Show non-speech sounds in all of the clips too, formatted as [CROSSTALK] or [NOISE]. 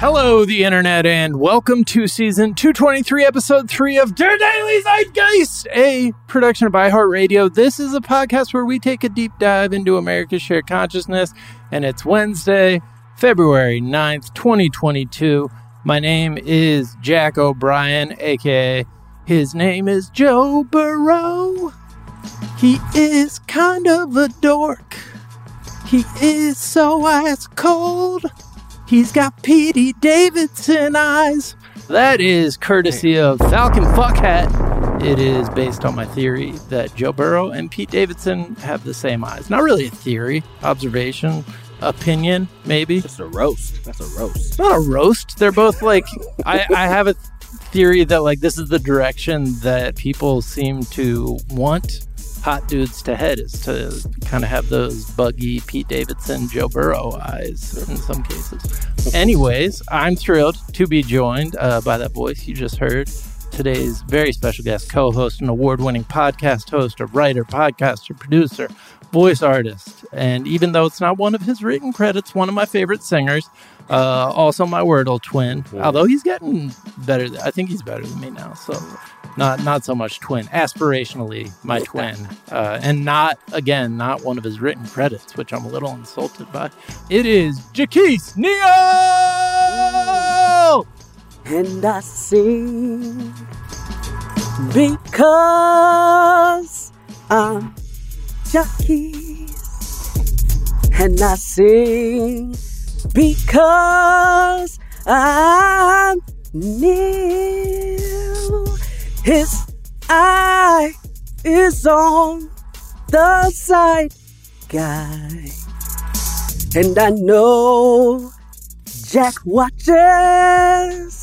Hello, the internet, and welcome to season 223, episode 3 of Der Daily Zeitgeist, a production of iHeartRadio. This is a podcast where we take a deep dive into America's shared consciousness, and it's Wednesday, February 9th, 2022. My name is Jack O'Brien, aka his name is Joe Burrow. He is kind of a dork. He is so ice cold. He's got Petey Davidson eyes. That is courtesy of Falcon Fuckhat. It is based on my theory that Joe Burrow and Pete Davidson have the same eyes. Not really a theory, observation, opinion, maybe. It's a roast. That's a roast. Not a roast. They're both like, I, I have a theory that like this is the direction that people seem to want hot dudes to head is to kind of have those buggy Pete Davidson, Joe Burrow eyes in some cases. Anyways, I'm thrilled to be joined uh, by that voice you just heard. Today's very special guest, co host, an award winning podcast host, a writer, podcaster, producer, voice artist. And even though it's not one of his written credits, one of my favorite singers, uh, also my Wordle twin. Although he's getting better, I think he's better than me now. So not not so much twin, aspirationally my twin, uh, and not again not one of his written credits, which I'm a little insulted by. It is Jacquis Neal. And I sing because I'm Jackie. And I sing because I'm Neil. His eye is on the side guy. And I know Jack watches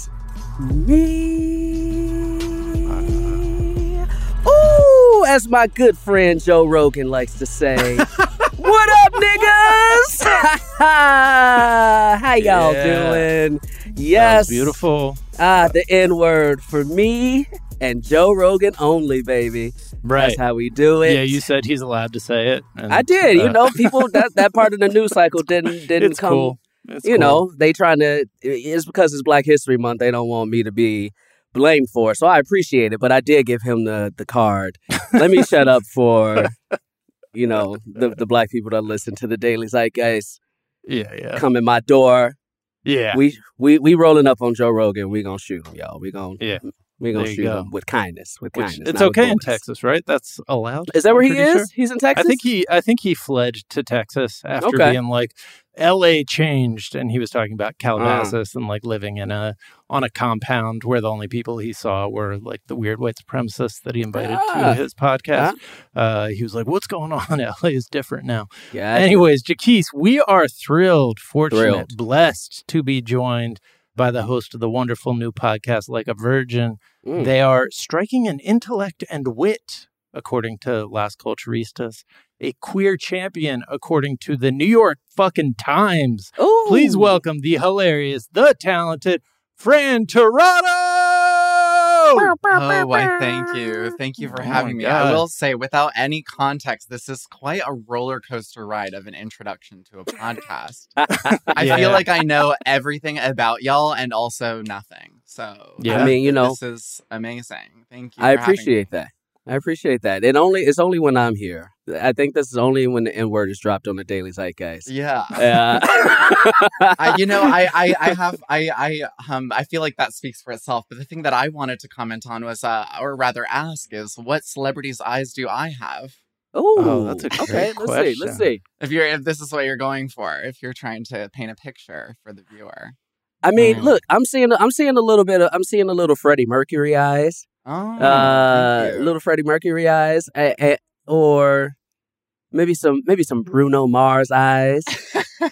as my good friend Joe Rogan likes to say. [LAUGHS] what up, niggas? [LAUGHS] How y'all Yeah. doing? Yes. beautiful. Ah, the N word for me and Joe Rogan only, baby. Right. That's how we do it. Yeah, you said he's allowed to say it. and, I did. You uh, know, [LAUGHS] people that that part of the news cycle didn't didn't it's come. cool. You cool. know, they trying to. It's because it's Black History Month. They don't want me to be blamed for. So I appreciate it, but I did give him the the card. Let me shut up for. You know the the black people that listen to the Daily Zeitgeist Yeah, yeah, come in my door. yeah. We we we rolling up on Joe Rogan. We gonna shoot him, y'all. We gonna Yeah. We gonna shoot go. him with kindness. With Which, kindness. it's okay in. Texas, right? That's allowed. Is that where I'm he is? sure. He's in Texas. I think he I think he fled to Texas after Okay. being like LA changed and he was talking about Calabasas and like living in a on a compound where the only people he saw were like the weird white supremacists that he invited Ah. to his podcast. Uh, he was like, What's going on? [LAUGHS] LA is different now. Yeah. Anyways, Jacquis, we are thrilled, fortunate, Thrilled. blessed to be joined by the host of the wonderful new podcast, Like a Virgin. Mm. They are striking in intellect and wit, according to Las Culturistas, a queer champion, according to the New York fucking Times. Ooh. Please welcome the hilarious, the talented Fran Tirado. Oh, why, thank you. Thank you for Oh having me. God. I will say, without any context, this is quite a roller coaster ride of an introduction to a podcast. I [LAUGHS] Yeah. feel like I know everything about y'all and also nothing. So, Yeah. I mean, you know, this is amazing. Thank you. I appreciate that. I appreciate that. It only it's only when I'm here. I think this is only when the N word is dropped on the Daily Zeitgeist. Yeah. Yeah. [LAUGHS] I, you know, I, I, [LAUGHS] I have, I, I, um, I feel like that speaks for itself. But the thing that I wanted to comment on was, uh, or rather ask, is what celebrities' eyes do I have? Ooh, Oh, that's a okay. great Let's see. Let's see. If you're, if this is what you're going for, if you're trying to paint a picture for the viewer. I mean, Mm. look, I'm seeing I'm seeing a little bit of I'm seeing a little Freddie Mercury eyes. Oh, uh, little Freddie Mercury eyes, eh, eh, or maybe some maybe some Bruno Mars eyes. [LAUGHS]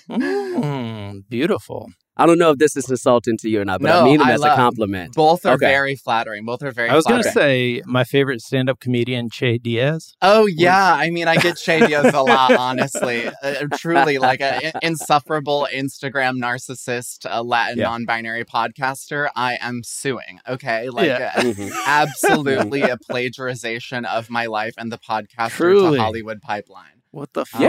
Mm, beautiful. I don't know if this is insulting to you or not, but I mean them I as a compliment. Both are Okay. very flattering. Both are very. Flattering. I was going to say my favorite stand up comedian, Che Diaz. Oh yeah, I mean, I get Che Diaz a lot, honestly. Uh, truly, like an insufferable Instagram narcissist, a Latin Yeah. non-binary podcaster. I am suing. Okay, like Yeah. uh, Mhm. absolutely a plagiarization of my life and the podcaster Truly. to Hollywood pipeline. What the fuck?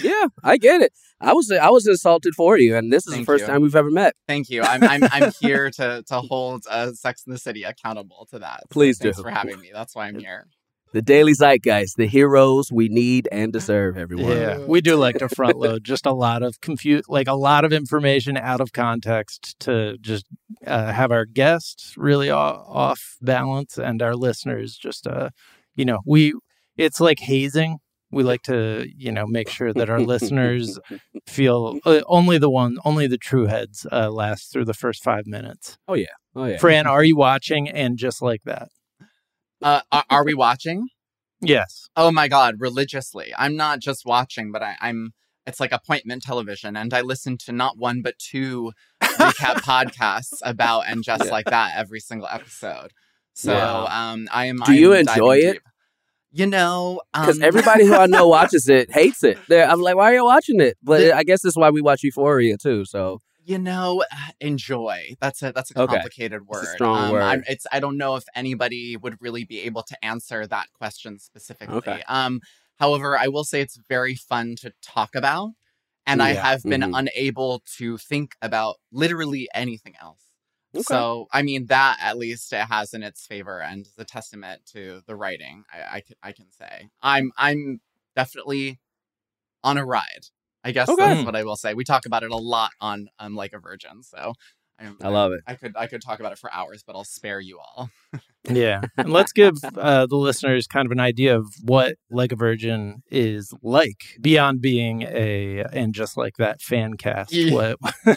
Yeah, I get it. I was I was insulted for you, and this is Thank the first you. time we've ever met. Thank you. I'm I'm I'm here to to hold uh, Sex in the City accountable to that. So Please thanks do. for having me. That's why I'm here. The Daily Zeitgeist, the heroes we need and [LAUGHS] deserve. Everyone. Yeah, we do like to front load just a lot of confuse, like a lot of information out of context to just uh, have our guests really off balance and our listeners just, uh, you know, we it's like hazing. We like to, you know, make sure that our listeners [LAUGHS] feel uh, only the one, only the true heads uh, last through the first five minutes. Oh yeah. Oh yeah. Fran, are you watching? And just like that, Uh, are, are we watching? yes. Oh my god, religiously. I'm not just watching, but I, I'm. It's like appointment television, and I listen to not one but two recap [LAUGHS] podcasts about and just Yeah. like that every single episode. So Wow. um, I am. Do I you am diving enjoy it? deep. You know, Because um, everybody who I know [LAUGHS] watches it hates it. They're, I'm like, why are you watching it? But The- I guess that's why we watch Euphoria too. So you know [SIGHS] enjoy that's a that's a Okay. complicated word It's a strong um, word. I'm, it's i don't know if anybody would really be able to answer that question specifically Okay. um however i will say it's very fun to talk about and i have been Mhm. unable to think about literally anything else Okay. so i mean that at least it has in its favor and is a testament to the writing i i can, I can say i'm i'm definitely on a ride i guess Okay. that's what i will say we talk about it a lot on um like a virgin so I'm, I love it. I could I could talk about it for hours, but I'll spare you all. [LAUGHS] Yeah. And let's give uh, the listeners kind of an idea of what Like a Virgin is like beyond being a and just like that fan cast. Yeah. What [LAUGHS]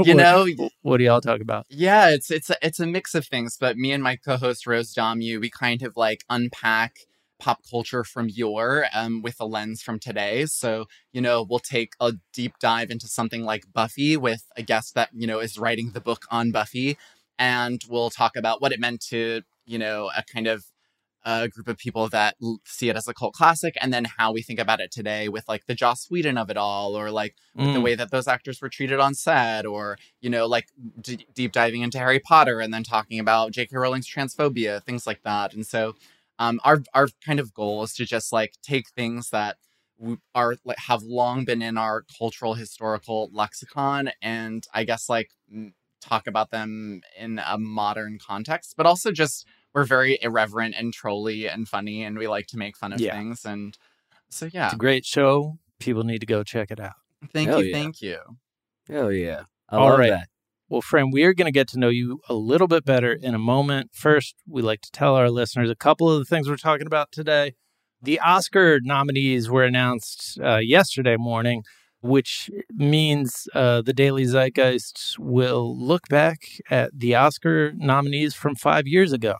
You what- know, what do y'all talk about? Yeah, it's it's a, it's a mix of things, but me and my co-host Rose Dommu, we kind of like unpack pop culture from your um with a lens from today. So, you know, we'll take a deep dive into something like Buffy with a guest that, you know, is writing the book on Buffy and we'll talk about what it meant to, you know, a kind of a group of people that see it as a cult classic and then how we think about it today with like the Joss Whedon of it all or like the Mm. way that those actors were treated on set or you know like d- deep diving into harry potter and then talking about j.k rowling's transphobia things like that and so um, our our kind of goal is to just like take things that w- are like have long been in our cultural historical lexicon and i guess like talk about them in a modern context but also just we're very irreverent and trolly and funny and we like to make fun of Yeah. things and so yeah It's a great show. People need to go check it out. thank Hell you yeah. thank you Hell yeah. I All love right. that. Well, Fran, we are going to get to know you a little bit better in a moment. First, we like to tell our listeners a couple of the things we're talking about today. The Oscar nominees were announced uh, yesterday morning, which means uh, the Daily Zeitgeist will look back at the Oscar nominees from five years ago.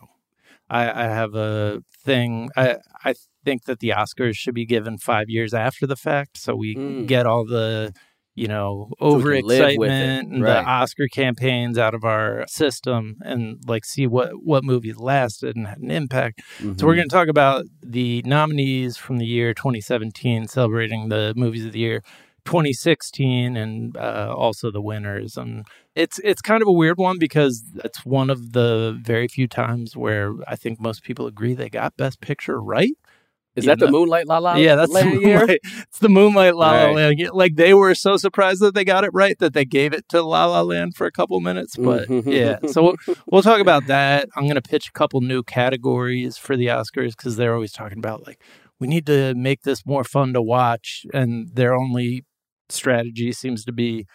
I, I have a thing. I, I think that the Oscars should be given five years after the fact, so we Mm. get all the, you know, So we can live with it, overexcitement and right. the Oscar campaigns out of our system, and like see what what movies lasted and had an impact. So Mm-hmm. we're going to talk about the nominees from the year 2017, celebrating the movies of the year 2016, and uh, also the winners. And it's it's kind of a weird one because it's one of the very few times where I think most people agree they got Best Picture right. Is that the Moonlight La La? yeah, that's the? Moonlight, it's the Moonlight La La Right. Land. Like they were so surprised that they got it right that they gave it to La La Land for a couple minutes. But yeah, so we'll, mm-hmm. we'll talk about that. I'm going to pitch a couple new categories for the Oscars because they're always talking about like we need to make this more fun to watch, and their only strategy seems to be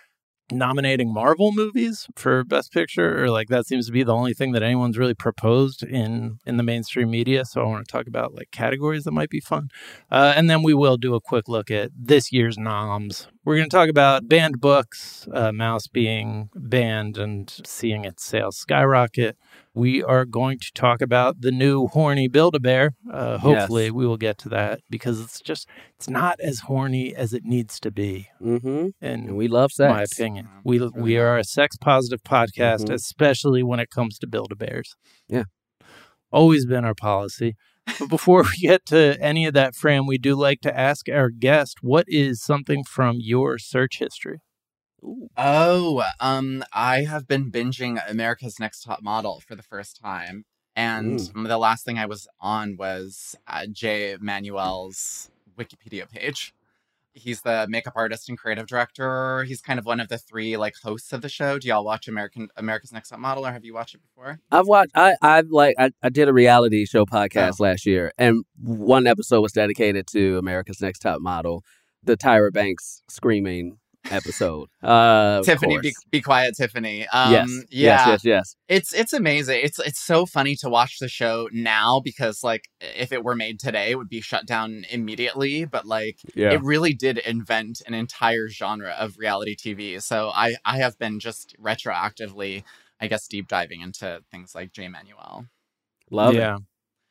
nominating Marvel movies for Best Picture, or like that seems to be the only thing that anyone's really proposed in in the mainstream media. So I want to talk about like categories that might be fun, uh, and then we will do a quick look at this year's noms. We're going to talk about banned books, uh, Maus being banned and seeing its sales skyrocket. We are going to talk about the new horny Build a Bear. Uh, hopefully, Yes. we will get to that because it's just it's not as horny as it needs to be. Mm-hmm. And And we love sex. my opinion. Mhm. We we are a sex positive podcast, Mhm. especially when it comes to Build a Bears. Yeah. Always been our policy. But before [LAUGHS] we get to any of that, Fran, we do like to ask our guest what is something from your search history? Oh, um, I have been binging America's Next Top Model for the first time, and Mm. the last thing I was on was uh, Jay Manuel's Wikipedia page. He's the makeup artist and creative director. He's kind of one of the three like hosts of the show. Do y'all watch American America's Next Top Model, or have you watched it before? I've watched. I I've like I, I did a reality show podcast Oh. last year, and one episode was dedicated to America's Next Top Model, the Tyra Banks screaming episode. [LAUGHS] Uh, Tiffany, be, be quiet, Tiffany. Um, yes, yeah, yes, yes, yes. it's it's amazing. It's it's so funny to watch the show now because like if it were made today, it would be shut down immediately. But like Yeah. it really did invent an entire genre of reality TV. So I I have been just retroactively, I guess, deep diving into things like J. Manuel. Love it. yeah.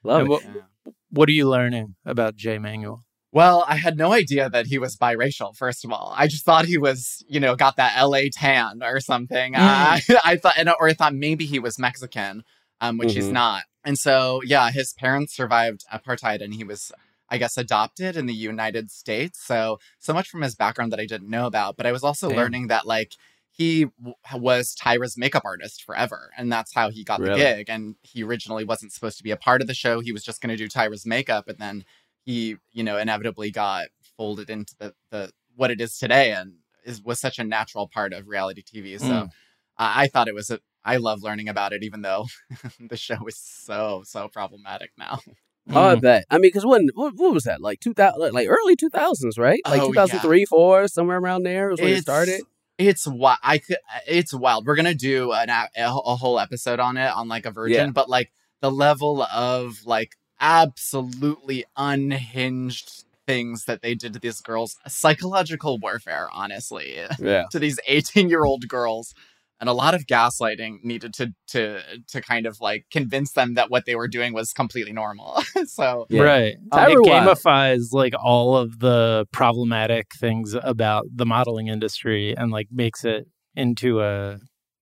Love And it. what, Yeah. what are you learning about Jay Manuel? Well, I had no idea that he was biracial. First of all, I just thought he was, you know, got that L.A. tan or something. Uh, [LAUGHS] I thought, and- or I thought maybe he was Mexican, um, which he's Mhm. not. And so, yeah, his parents survived apartheid, and he was, I guess, adopted in the United States. So, so much from his background that I didn't know about. But I was also Damn. learning that, like, he w- was Tyra's makeup artist forever, and that's how he got Really? the gig. And he originally wasn't supposed to be a part of the show; he was just going to do Tyra's makeup, and then he, you know, inevitably got folded into the the what it is today, and is was such a natural part of reality TV. So Mm. I I thought it was a. I love learning about it, even though [LAUGHS] the show is so so problematic now. [LAUGHS] Oh, I Mm. bet. I mean, because when what, what was that? Like two thousand, like early two thousands, right? Like Oh, two thousand three, four, somewhere around there was when it started. It's wild. I could. It's wild. We're gonna do an, a, a whole episode on it on like a virgin, Yeah. but like the level of like absolutely unhinged things that they did to these girls, psychological warfare, honestly, Yeah. [LAUGHS] to these eighteen year old girls. And a lot of gaslighting needed to to to kind of like convince them that what they were doing was completely normal. [LAUGHS] so Yeah. Right. Tyra it gamifies like all of the problematic things about the modeling industry and like makes it into a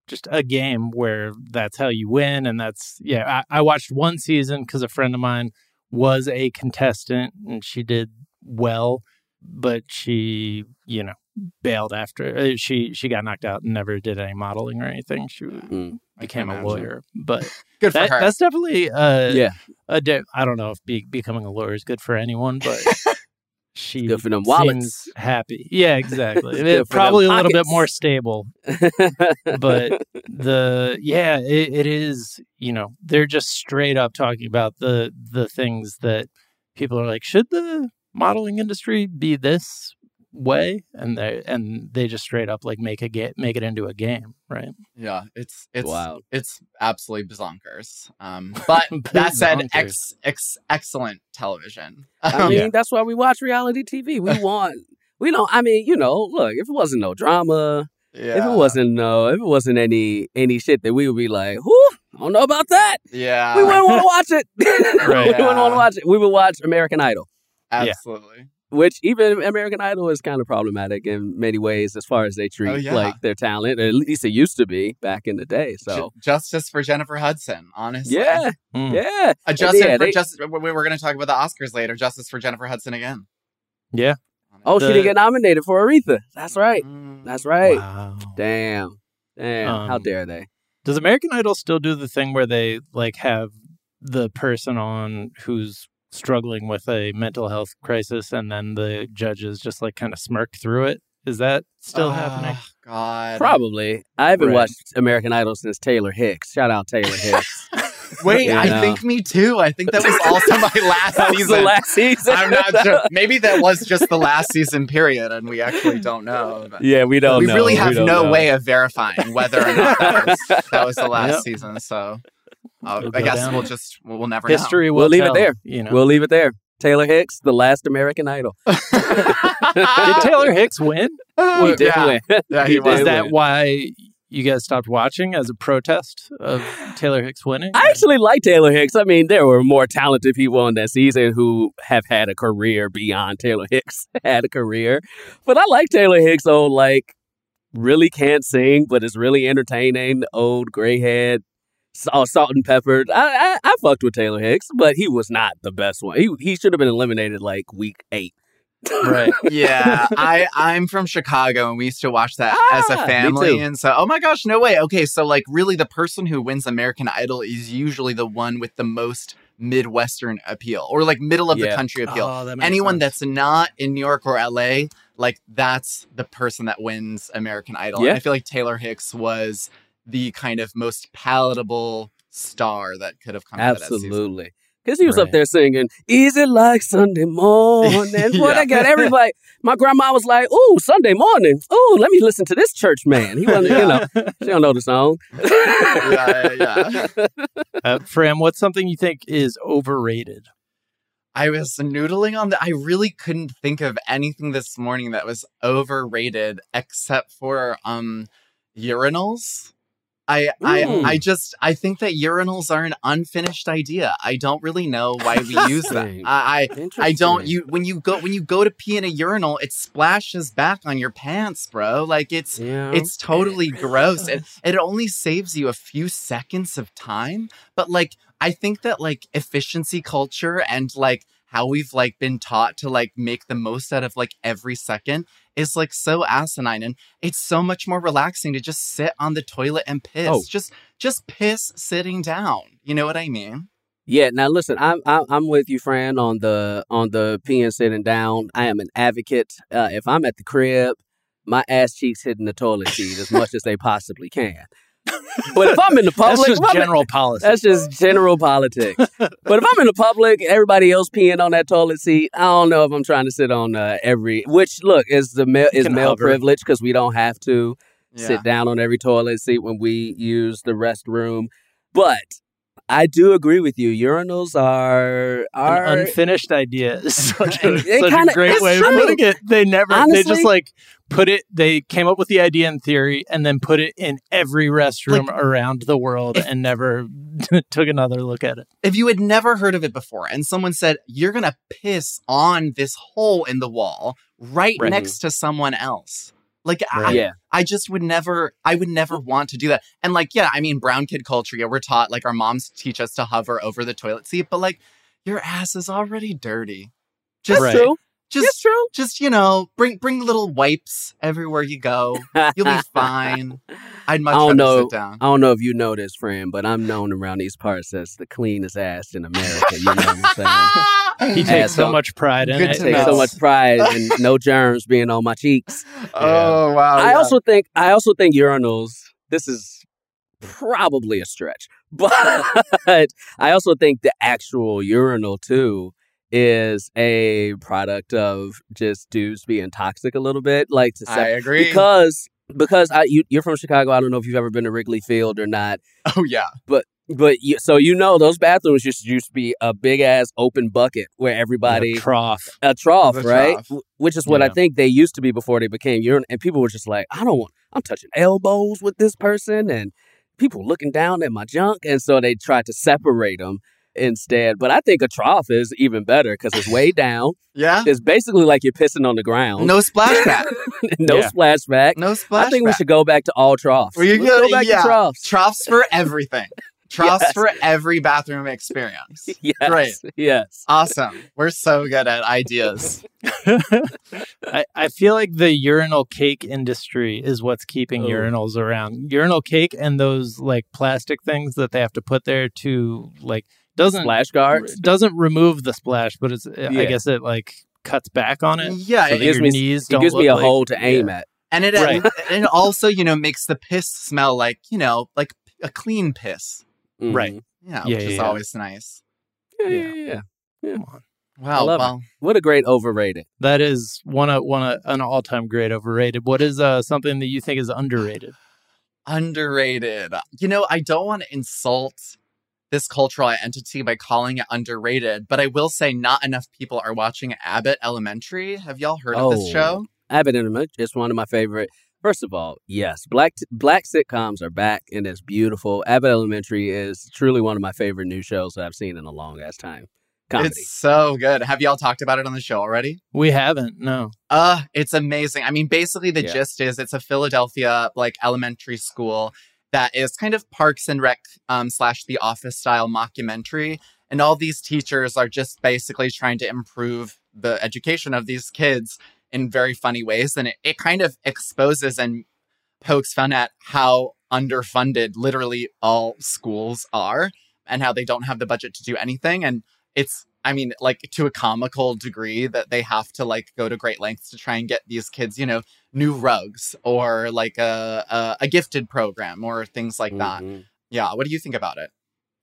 just a game where that's how you win and that's yeah I, I watched one season because a friend of mine was a contestant and she did well but she you know bailed after uh, she she got knocked out and never did any modeling or anything she Mm. Became a lawyer but [LAUGHS] Good for that, her. that's definitely uh Yeah. a di- I don't know if be, becoming a lawyer is good for anyone, but [LAUGHS] she Good for them wallets. seems happy. Yeah, exactly. [LAUGHS] It- probably a little bit more stable, [LAUGHS] but the yeah, it, it is. You know, they're just straight up talking about the the things that people are like. Should the modeling industry be this way? And they and they just straight up like make a ga- make it into a game, right? Yeah, it's it's Wild. It's absolutely bonkers. Um, but [LAUGHS] that said, ex, ex, excellent television. I Um, mean, Yeah. that's why we watch reality TV. We [LAUGHS] want. We don't. I mean, you know, look. If it wasn't no drama, yeah, if it wasn't no, if it wasn't any any shit that we would be like, whoo, I don't know about that. yeah, we wouldn't want to watch it. [LAUGHS] Right. we wouldn't want to watch it. We would watch American Idol, absolutely. Which even American Idol is kind of problematic in many ways as far as they treat Oh, yeah. like their talent. At least it used to be back in the day. So Ju- justice for Jennifer Hudson, honestly. yeah, Mm. yeah. A justice Yeah, for they- just. We we were going to talk about the Oscars later. Justice for Jennifer Hudson again. Yeah. Oh, she didn't get nominated for Aretha. That's right. Mm. That's right. Wow. Damn. Damn. How Um, dare they? Does American Idol still do the thing where they like have the person on who's struggling with a mental health crisis and then the judges just like kind of smirk through it? Is that still Oh, happening? Ah, God. Probably. I haven't Right. watched American Idol since Taylor Hicks. Shout out Taylor Hicks. [LAUGHS] Wait, You I know. think me too. I think that was also my [LAUGHS] last that was season. the last season. I'm not sure. [LAUGHS] Maybe that was just the last season period, and we actually don't know. But yeah, we don't we know. really have don't no know. way of verifying whether or not that was, that was the last Yep. season. So uh, I guess down. we'll just we'll, we'll never History will We'll leave it there. You know, We'll leave it there. Taylor Hicks, the last American Idol. [LAUGHS] did Taylor Hicks win? He did yeah. win. Yeah, he He was. Is that win. why you guys stopped watching as a protest of Taylor Hicks winning? I actually like Taylor Hicks. I mean, there were more talented people on that season who have had a career beyond Taylor Hicks [LAUGHS] had a career. But I like Taylor Hicks, old like really can't sing, but is really entertaining. Old gray head, salt, salt and peppered. I, I I fucked with Taylor Hicks, but he was not the best one. He he should have been eliminated like week eight. right. [LAUGHS] yeah, I I'm from Chicago and we used to watch that as Ah, a family and so oh my gosh, no way. Okay, so like really the person who wins American Idol is usually the one with the most Midwestern appeal or like middle of the country appeal. Oh, that Anyone sense. that's not in New York or LA, like that's the person that wins American Idol. And Yeah. I feel like Taylor Hicks was the kind of most palatable star that could have come out of that. Absolutely. Because he was up there singing, Easy like Sunday morning. [LAUGHS] Boy, Yeah. that got [LAUGHS] everybody. My grandma was like, Ooh, Sunday morning. Ooh, let me listen to this church man. He wasn't, you know, she don't know the song. yeah, yeah. [LAUGHS] Uh, Fran, what's something you think is overrated? I was noodling on that. I really couldn't think of anything this morning that was overrated except for um urinals. I. I I just I think that urinals are an unfinished idea. I don't really know why we use them. I, I I don't you when you go when you go to pee in a urinal, it splashes back on your pants, bro. Like it's Yeah. it's totally [LAUGHS] gross. It it only saves you a few seconds of time, but like I think that like efficiency culture and like how we've like been taught to like make the most out of like every second is like so asinine and it's so much more relaxing to just sit on the toilet and piss. Oh. Just just piss sitting down. You know what I mean? Yeah, now listen, I'm I'm I'm with you, Fran, on the on the peeing sitting down. I am an advocate. Uh, if I'm at the crib, my ass cheeks hitting the toilet seat as much as they possibly can. [LAUGHS] But if I'm in the public, That's just I'm in- general policy. That's just general politics. but if I'm in the public, everybody else peeing on that toilet seat, I don't know if I'm trying to sit on uh, every. Which look is the male is male hover. privilege because we don't have to Yeah. sit down on every toilet seat when we use the restroom. But I do agree with you. Urinals are An unfinished ideas. [LAUGHS] such a, They such kinda- a great way of putting it. They never, they just like put it, they came up with the idea in theory and then put it in every restroom around the world and never [LAUGHS] took another look at it. if you had never heard of it before and someone said you're gonna piss on this hole in the wall right, Right. next to someone else like I, yeah. I just would never i would never want to do that and like yeah i mean brown kid culture yeah we're taught like our moms teach us to hover over the toilet seat but like your ass is already dirty just That's Right. True. just That's true. just you know bring bring little wipes everywhere you go you'll be [LAUGHS] fine i'd much I don't rather know. sit down I don't know if you know this, Fran, but I'm known around these parts as the cleanest ass in America. You know what I'm saying? [LAUGHS] He takes so up. much pride in Good I it. to take know. so much pride in [LAUGHS] no germs being on my cheeks. oh wow I yeah. also think I also think urinals. This is probably a stretch, but I also think the actual urinal too is a product of just dudes being toxic a little bit, like to say, i agree because because I you, you're from Chicago. I don't know if you've ever been to Wrigley Field or not, oh yeah but you, so you know those bathrooms just used to be a big ass open bucket where everybody The trough. a trough, right? trough. Which is what I think they used to be before they became urine. And people were just like, I don't want, I'm touching elbows with this person, and people looking down at my junk, and so they tried to separate them instead. But I think a trough is even better because it's way [LAUGHS] down. yeah It's basically like you're pissing on the ground. no splashback [LAUGHS] no Yeah. splashback. no splashback I think we should go back to all troughs. Well, you Let's go- go back yeah. to troughs. troughs for everything. [LAUGHS] Troughs Yes. for every bathroom experience. Yes. Great. Yes. Awesome. We're so good at ideas. I, I feel like the urinal cake industry is what's keeping Oh. urinals around. Urinal cake and those like plastic things that they have to put there to like doesn't Splash guards. doesn't remove the splash, but it's I guess it like cuts back on it. Yeah, so it gives me- knees It gives me a like- hole to aim yeah. at. and it Right. [LAUGHS] and it also, you know, makes the piss smell like, you know, like a clean piss. Right. Mhm. Yeah, Yeah, which yeah, is yeah. always nice. Yeah, Yeah. yeah, yeah. Come on. Wow. love it. Well, What a great overrated. That is one of one of an all time great overrated. What is uh something that you think is underrated? underrated. You know, I don't want to insult this cultural entity by calling it underrated, but I will say not enough people are watching Abbott Elementary. Have y'all heard of this Oh. show? Abbott Elementary is one of my favorite. First of all, yes, black black sitcoms are back and it's beautiful. Abbott Elementary is truly one of my favorite new shows that I've seen in a long ass time. Comedy. It's so good. Have y'all talked about it on the show already? We haven't. No. Uh, it's amazing. I mean, basically the Yeah. gist is it's a Philadelphia like elementary school that is kind of Parks and Rec um, slash The Office style mockumentary, and all these teachers are just basically trying to improve the education of these kids in very funny ways, and it, it kind of exposes and pokes fun at how underfunded literally all schools are. and how they don't have the budget to do anything. And it's, I mean, like to a comical degree that they have to like go to great lengths to try and get these kids, you know, new rugs or like a a, a gifted program or things like that. Mhm. Yeah, what do you think about it?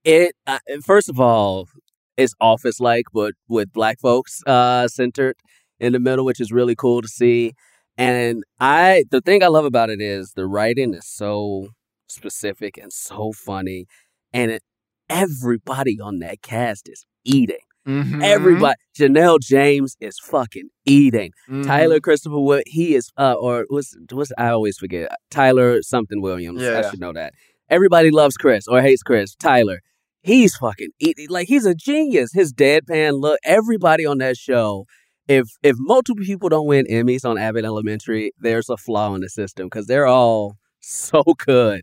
It uh, first of all, it's office like, but with black folks uh, centered in the middle, which is really cool to see. And I, the thing I love about it is the writing is so specific and so funny, and it, everybody on that cast is eating. Mhm. Everybody, Janelle James is fucking eating. Mhm. Tyler Christopher, Wi- he is, uh, or what's what's I always forget Tyler something Williams. Yeah, I should know that. Everybody loves Chris or hates Chris. Tyler, he's fucking eating like he's a genius. His deadpan look. Everybody on that show. If if multiple people don't win Emmys on Abbott Elementary, there's a flaw in the system because they're all [LAUGHS] so good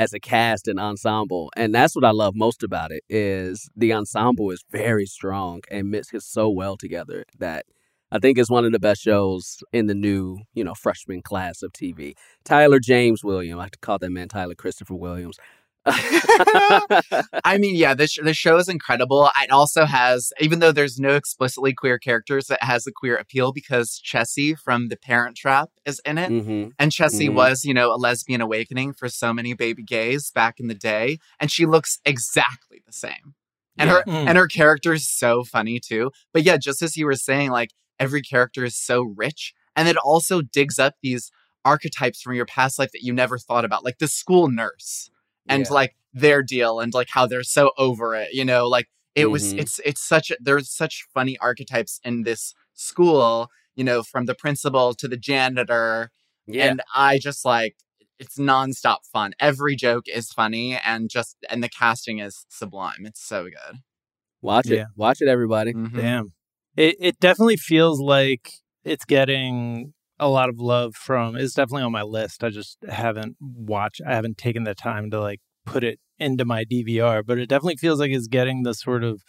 as a cast and ensemble, and that's what I love most about it. Is the ensemble is very strong and mixes so well together that I think it's one of the best shows in the new, you know, freshman class of TV. Tyler James Williams, I like to call that man Tyler Christopher Williams. [LAUGHS] [LAUGHS] I mean, yeah, this the show is incredible. It also has, even though there's no explicitly queer characters, it has a queer appeal because Chessy from The Parent Trap is in it. hmm And Chessy Mhm. was, you know, a lesbian awakening for so many baby gays back in the day. And she looks exactly the same. And her Mm. and her character is so funny too. But yeah, just as you were saying, like every character is so rich. And it also digs up these archetypes from your past life that you never thought about, like the school nurse and Yeah. like their deal and like how they're so over it, you know, like it was Mhm. it's it's such there's such funny archetypes in this school, you know, from the principal to the janitor Yeah, and I just like it's nonstop fun. Every joke is funny and just and the casting is sublime. It's so good. watch it, watch it, everybody. Mhm. Damn. It it definitely feels like it's getting a lot of love from it's definitely on my list. I just haven't watched I haven't taken the time to like put it into my DVR, but it definitely feels like it's getting the sort of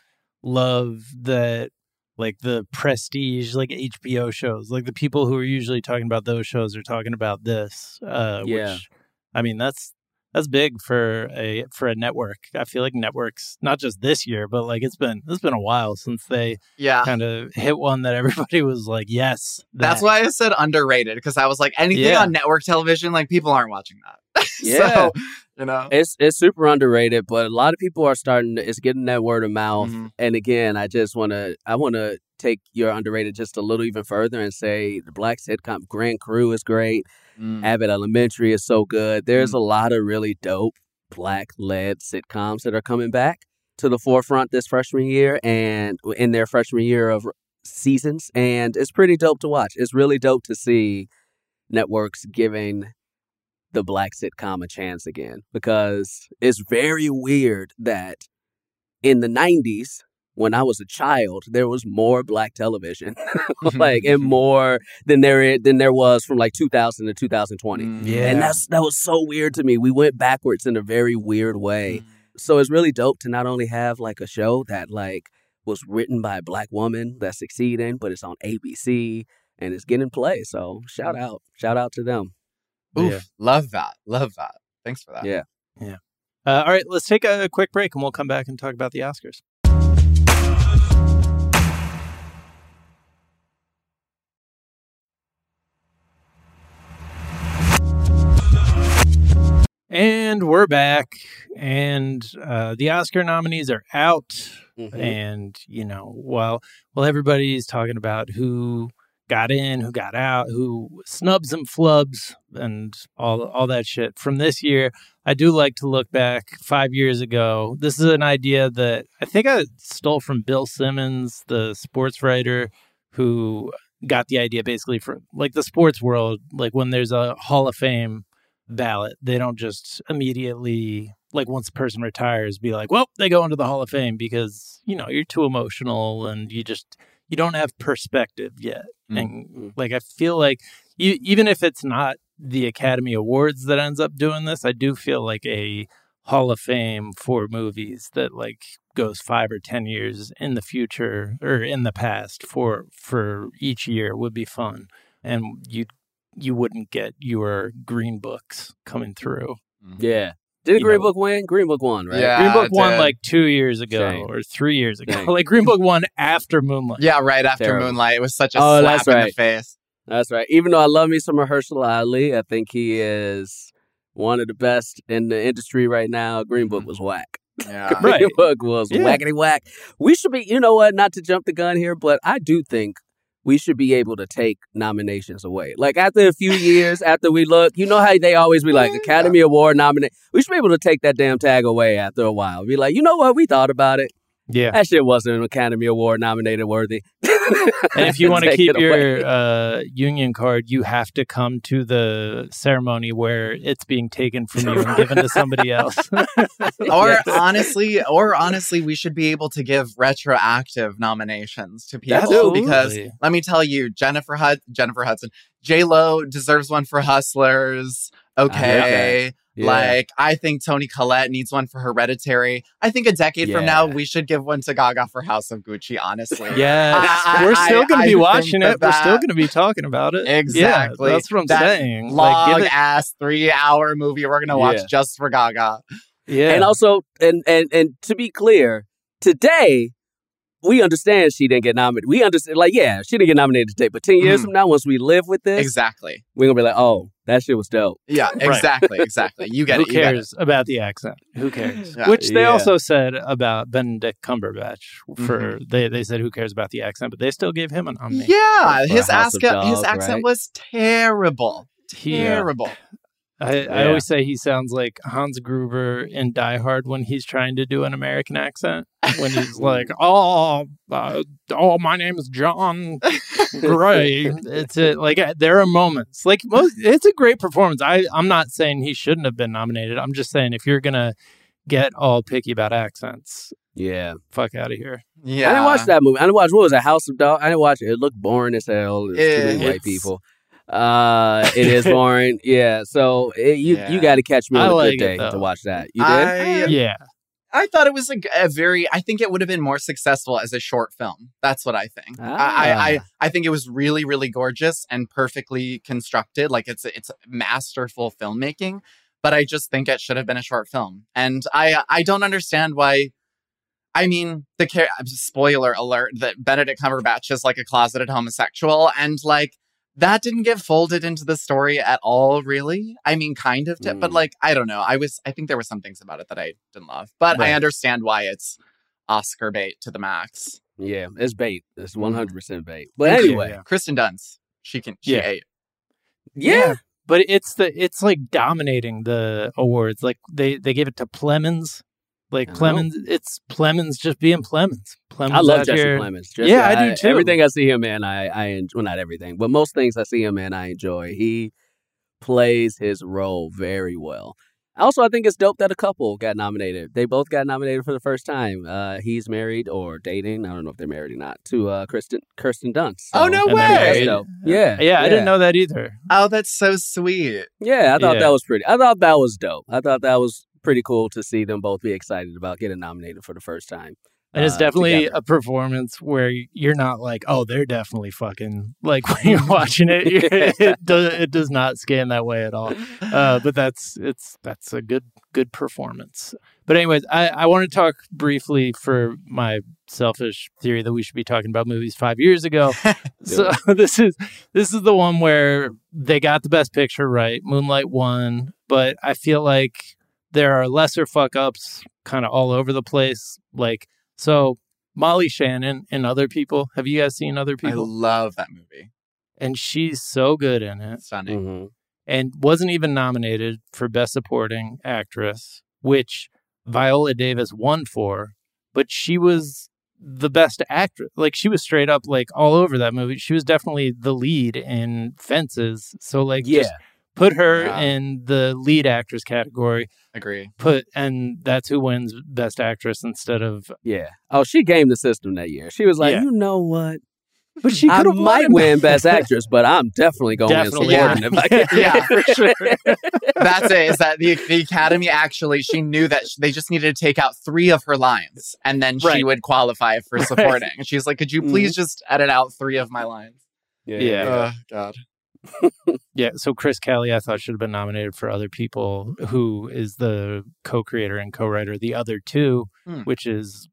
love that like the prestige like HBO shows. Like the people who are usually talking about those shows are talking about this. Uh Yeah. which I mean that's that's big for a for a network. I feel like networks not just this year, but like it's been it's been a while since they Yeah. kind of hit one that everybody [LAUGHS] was like, yes. That's why I said underrated because I was like anything Yeah. on network television, like people aren't watching that. [LAUGHS] Yeah. so, you know. It's it's super underrated, but a lot of people are starting. To, it's getting that word of mouth. Mhm. And again, I just want to I want to take your underrated just a little even further and say the black sitcom Grand Crew is great. Mm. Abbott Elementary is so good. There's a lot of really dope black led sitcoms that are coming back to the forefront this freshman year and in their freshman year of seasons. And it's pretty dope to watch. It's really dope to see networks giving the black sitcom a chance again because it's very weird that in the 90s when I was a child, there was more black television, [LAUGHS] like and [LAUGHS] more than there than there was from like 2000 to 2020. Mm. Yeah. And that's that was so weird to me. We went backwards in a very weird way. So it's really dope to not only have like a show that like was written by a black woman that's succeeding, but it's on ABC and it's getting play. So shout out, shout out to them. Oof, Yeah. love that. Love that. Thanks for that. Yeah, yeah. Uh, all right, let's take a quick break and we'll come back and talk about the Oscars. And we're back, and uh, the Oscar nominees are out. Mhm. and you know while while everybody's talking about who got in who got out who snubs and flubs and all all that shit from this year i do like to look back five years ago this is an idea that i think i stole from bill simmons the sports writer who got the idea basically from like the sports world like when there's a hall of fame ballot. They don't just immediately like once a person retires be like well they go into the hall of fame because you know you're too emotional and you just you don't have perspective yet. Mm. and like i feel like you, even if it's not the academy awards that ends up doing this i do feel like a hall of fame for movies that like goes five or ten years in the future or in the past for for each year would be fun. And you you wouldn't get your green books coming through mm-hmm. Yeah. Did you Green know- Book win? Green Book won, right? Yeah. Green Book won like two years ago Shame. or three years ago. Shame. [LAUGHS] like Green Book won after Moonlight. Yeah, right after Terrible. Moonlight. It was such a Oh, slap that's in the right. face. That's right. Even though I love me some Mahershala Ali, I think he is one of the best in the industry right now. Green Book mm-hmm. was whack. Yeah. [LAUGHS] Right. Green Book was Yeah. whackety whack. We should be, you know what? Not to jump the gun here, but I do think we should be able to take nominations away. Like after a few years, after we look, you know how they always be like Yeah. Academy Award nominate. We should be able to take that damn tag away after a while. Be like, you know what? We thought about it. Yeah. That shit wasn't an Academy Award nominated worthy. [LAUGHS] And if you want to keep your uh, union card, you have to come to the ceremony where it's being taken from you and given to [LAUGHS] somebody else. [LAUGHS] Or Yes. honestly, or honestly, we should be able to give retroactive nominations to people Absolutely. because let me tell you, Jennifer Hud- Jennifer Hudson, J Lo deserves one for Hustlers. Okay. Yeah. Like, I think Toni Collette needs one for Hereditary. I think a decade from now, we should give one to Gaga for House of Gucci, honestly. [LAUGHS] yes, I- we're still going to be think watching that it. We're still going to be talking about it. Exactly. Yeah, that's what I'm That saying. Long Like, give it- ass three hour movie we're gonna watch Yeah. just for Gaga. yeah. And also, and and and to be clear, today we understand she didn't get nominated. We understand, like, yeah, she didn't get nominated today. But ten years Mhm. from now, once we live with this, Exactly. we're gonna be like, oh, that shit was dope. Yeah, Right. exactly, exactly. You get Who it. you get it. cares about the accent? Who cares? Yeah. Which they Yeah. also said about Benedict Cumberbatch. For Mm-hmm. they, they said who cares about the accent, but they still gave him a nomination. Yeah, his House of accent, his accent right? was terrible. Terrible. I, I Yeah. always say he sounds like Hans Gruber in Die Hard when he's trying to do an American accent. When he's [LAUGHS] like, "Oh, uh, oh, my name is John [LAUGHS] Gray." It's a, like uh, there are moments like most. It's a great performance. I I'm not saying he shouldn't have been nominated. I'm just saying if you're gonna get all picky about accents, Yeah, fuck out of here. Yeah, I didn't watch that movie. I didn't watch what was it, House of Dogs. I didn't watch it. It looked boring as hell. There's too many white people. Uh, it is [LAUGHS] boring. yeah, so it, you Yeah. you got to catch me on a like good it, day though. to watch that. You did? I, Yeah, I thought it was a very. I think it would have been more successful as a short film. That's what I think. I, I, I Ah. I think it was really really gorgeous and perfectly constructed. Like it's it's masterful filmmaking. But I just think it should have been a short film. And I I don't understand why. I mean, the char- spoiler alert that Benedict Cumberbatch is like a closeted homosexual, and like that didn't get folded into the story at all. Really, I mean, kind of, did, but Mm. like I don't know. I was I think there were some things about it that I didn't love, but I understand why it's Oscar bait to the max. Yeah, it's bait. It's one hundred percent bait. But anyway, yeah. Kristen Dunst, she can she Yeah. ate. yeah, but it's the it's like dominating the awards. Like they they gave it to Plemons. Like. Plemons, it's Plemons just being Plemons. Plemons I love out Jesse here. Plemons. Jesse, Yeah, I do too. Everything I see him in, I I enjoy. Well, not everything, but most things I see him in, I enjoy. He plays his role very well. Also, I think it's dope that a couple got nominated. They both got nominated for the first time. Uh, he's married or dating. I don't know if they're married or not. To uh, Kristen Kirsten Dunst. Oh, no And way! That's married. dope. Yeah, Yeah, I didn't know that either. Oh, that's so sweet. Yeah, I thought Yeah. that was pretty. I thought that was dope. I thought that was pretty cool to see them both be excited about getting nominated for the first time. And it's uh, definitely together. a performance where you're not like, oh, they're definitely fucking like [LAUGHS] when you're [LAUGHS] watching it. you're- [LAUGHS] it does it does not scan that way at all. Uh, but that's it's that's a good good performance. But anyways, I I want to talk briefly for my selfish theory that we should be talking about movies five years ago. so this is this is the one where they got the best picture right. Moonlight won, but I feel like there are lesser fuck ups kind of all over the place. Like so, Molly Shannon and other people. Have you guys seen other people? I love that movie. and she's so good in it, Stunning. Mhm. and wasn't even nominated for Best Supporting Actress, which Viola Davis won for. But she was the best actress. Like she was straight up like all over that movie. She was definitely the lead in Fences. So like Yeah. just put her Yeah. in the lead actress category. Agree. Put and that's who wins Best Actress instead of. Yeah. Oh, she gamed the system that year. She was like, Yeah. you know what? But she I could have might win [LAUGHS] Best Actress, but I'm definitely going to win Definitely, supporting if I can. [LAUGHS] Yeah, for sure. [LAUGHS] That's it. Is that the the Academy actually? She knew that sh- they just needed to take out three of her lines, and then she would qualify for supporting. And she's like, "Could you please mm-hmm. just edit out three of my lines?" Yeah. Oh God. Yeah, so Chris Kelly, I thought should have been nominated for other people. Who is the co-creator and co-writer? The other two, Hmm. which is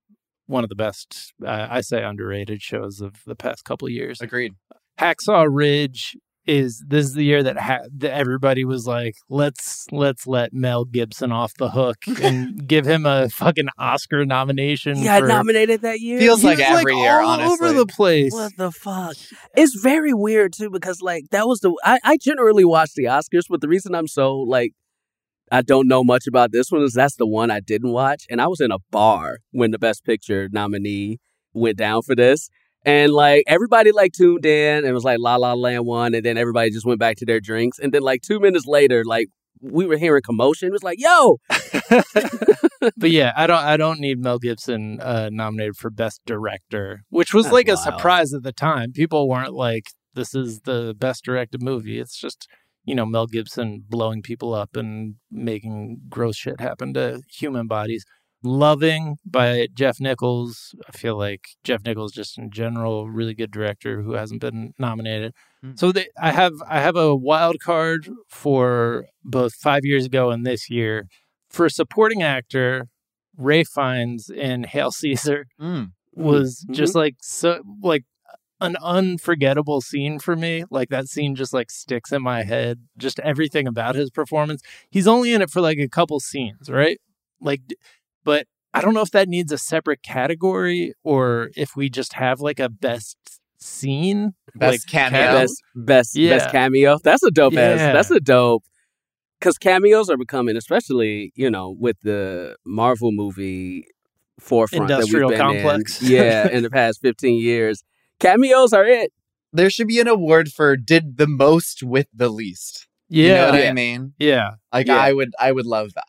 one of the best, uh, I say, underrated shows of the past couple of years. Agreed. Hacksaw Ridge is this is the year that, ha- that everybody was like, let's let's let Mel Gibson off the hook [LAUGHS] and give him a fucking Oscar nomination. Yeah, for, nominated that year. Feels He like was, every year, all honestly. over the place. What the fuck? It's very weird too because like that was the I, I generally watch the Oscars, but the reason I'm so like I don't know much about this one is that's the one I didn't watch, and I was in a bar when the Best Picture nominee went down for this, and like everybody like tuned in and was like La La Land one, and then everybody just went back to their drinks, and then like two minutes later, like we were hearing commotion. It was like, yo, [LAUGHS] [LAUGHS] but yeah, I don't I don't need Mel Gibson uh, nominated for best director, which was That's like a surprise at the time. People weren't like this is the best directed movie. It's just you know Mel Gibson blowing people up and making gross shit happen to human bodies. Loving by Jeff Nichols. I feel like Jeff Nichols just in general really good director who hasn't been nominated. Hmm. So they, I have I have a wild card for both 5 years ago and this year for supporting actor, Ralph Fiennes in Hail Caesar Mm. was Mhm. just like so like an unforgettable scene for me. Like that scene just like sticks in my head. Just everything about his performance. He's only in it for like a couple scenes, right? Like, but I don't know if that needs a separate category or if we just have like a best scene. Best like, cameo. ca- best best Yeah. best cameo. That's a dope ass. That's a dope. Because cameos are becoming, especially you know, with the Marvel movie forefront Industrial that we've been complex. in, yeah, [LAUGHS] in the past fifteen years, cameos are it. There should be an award for did the most with the least. Yeah. You know what Yeah. I mean? yeah. Like Yeah. I would I would love that.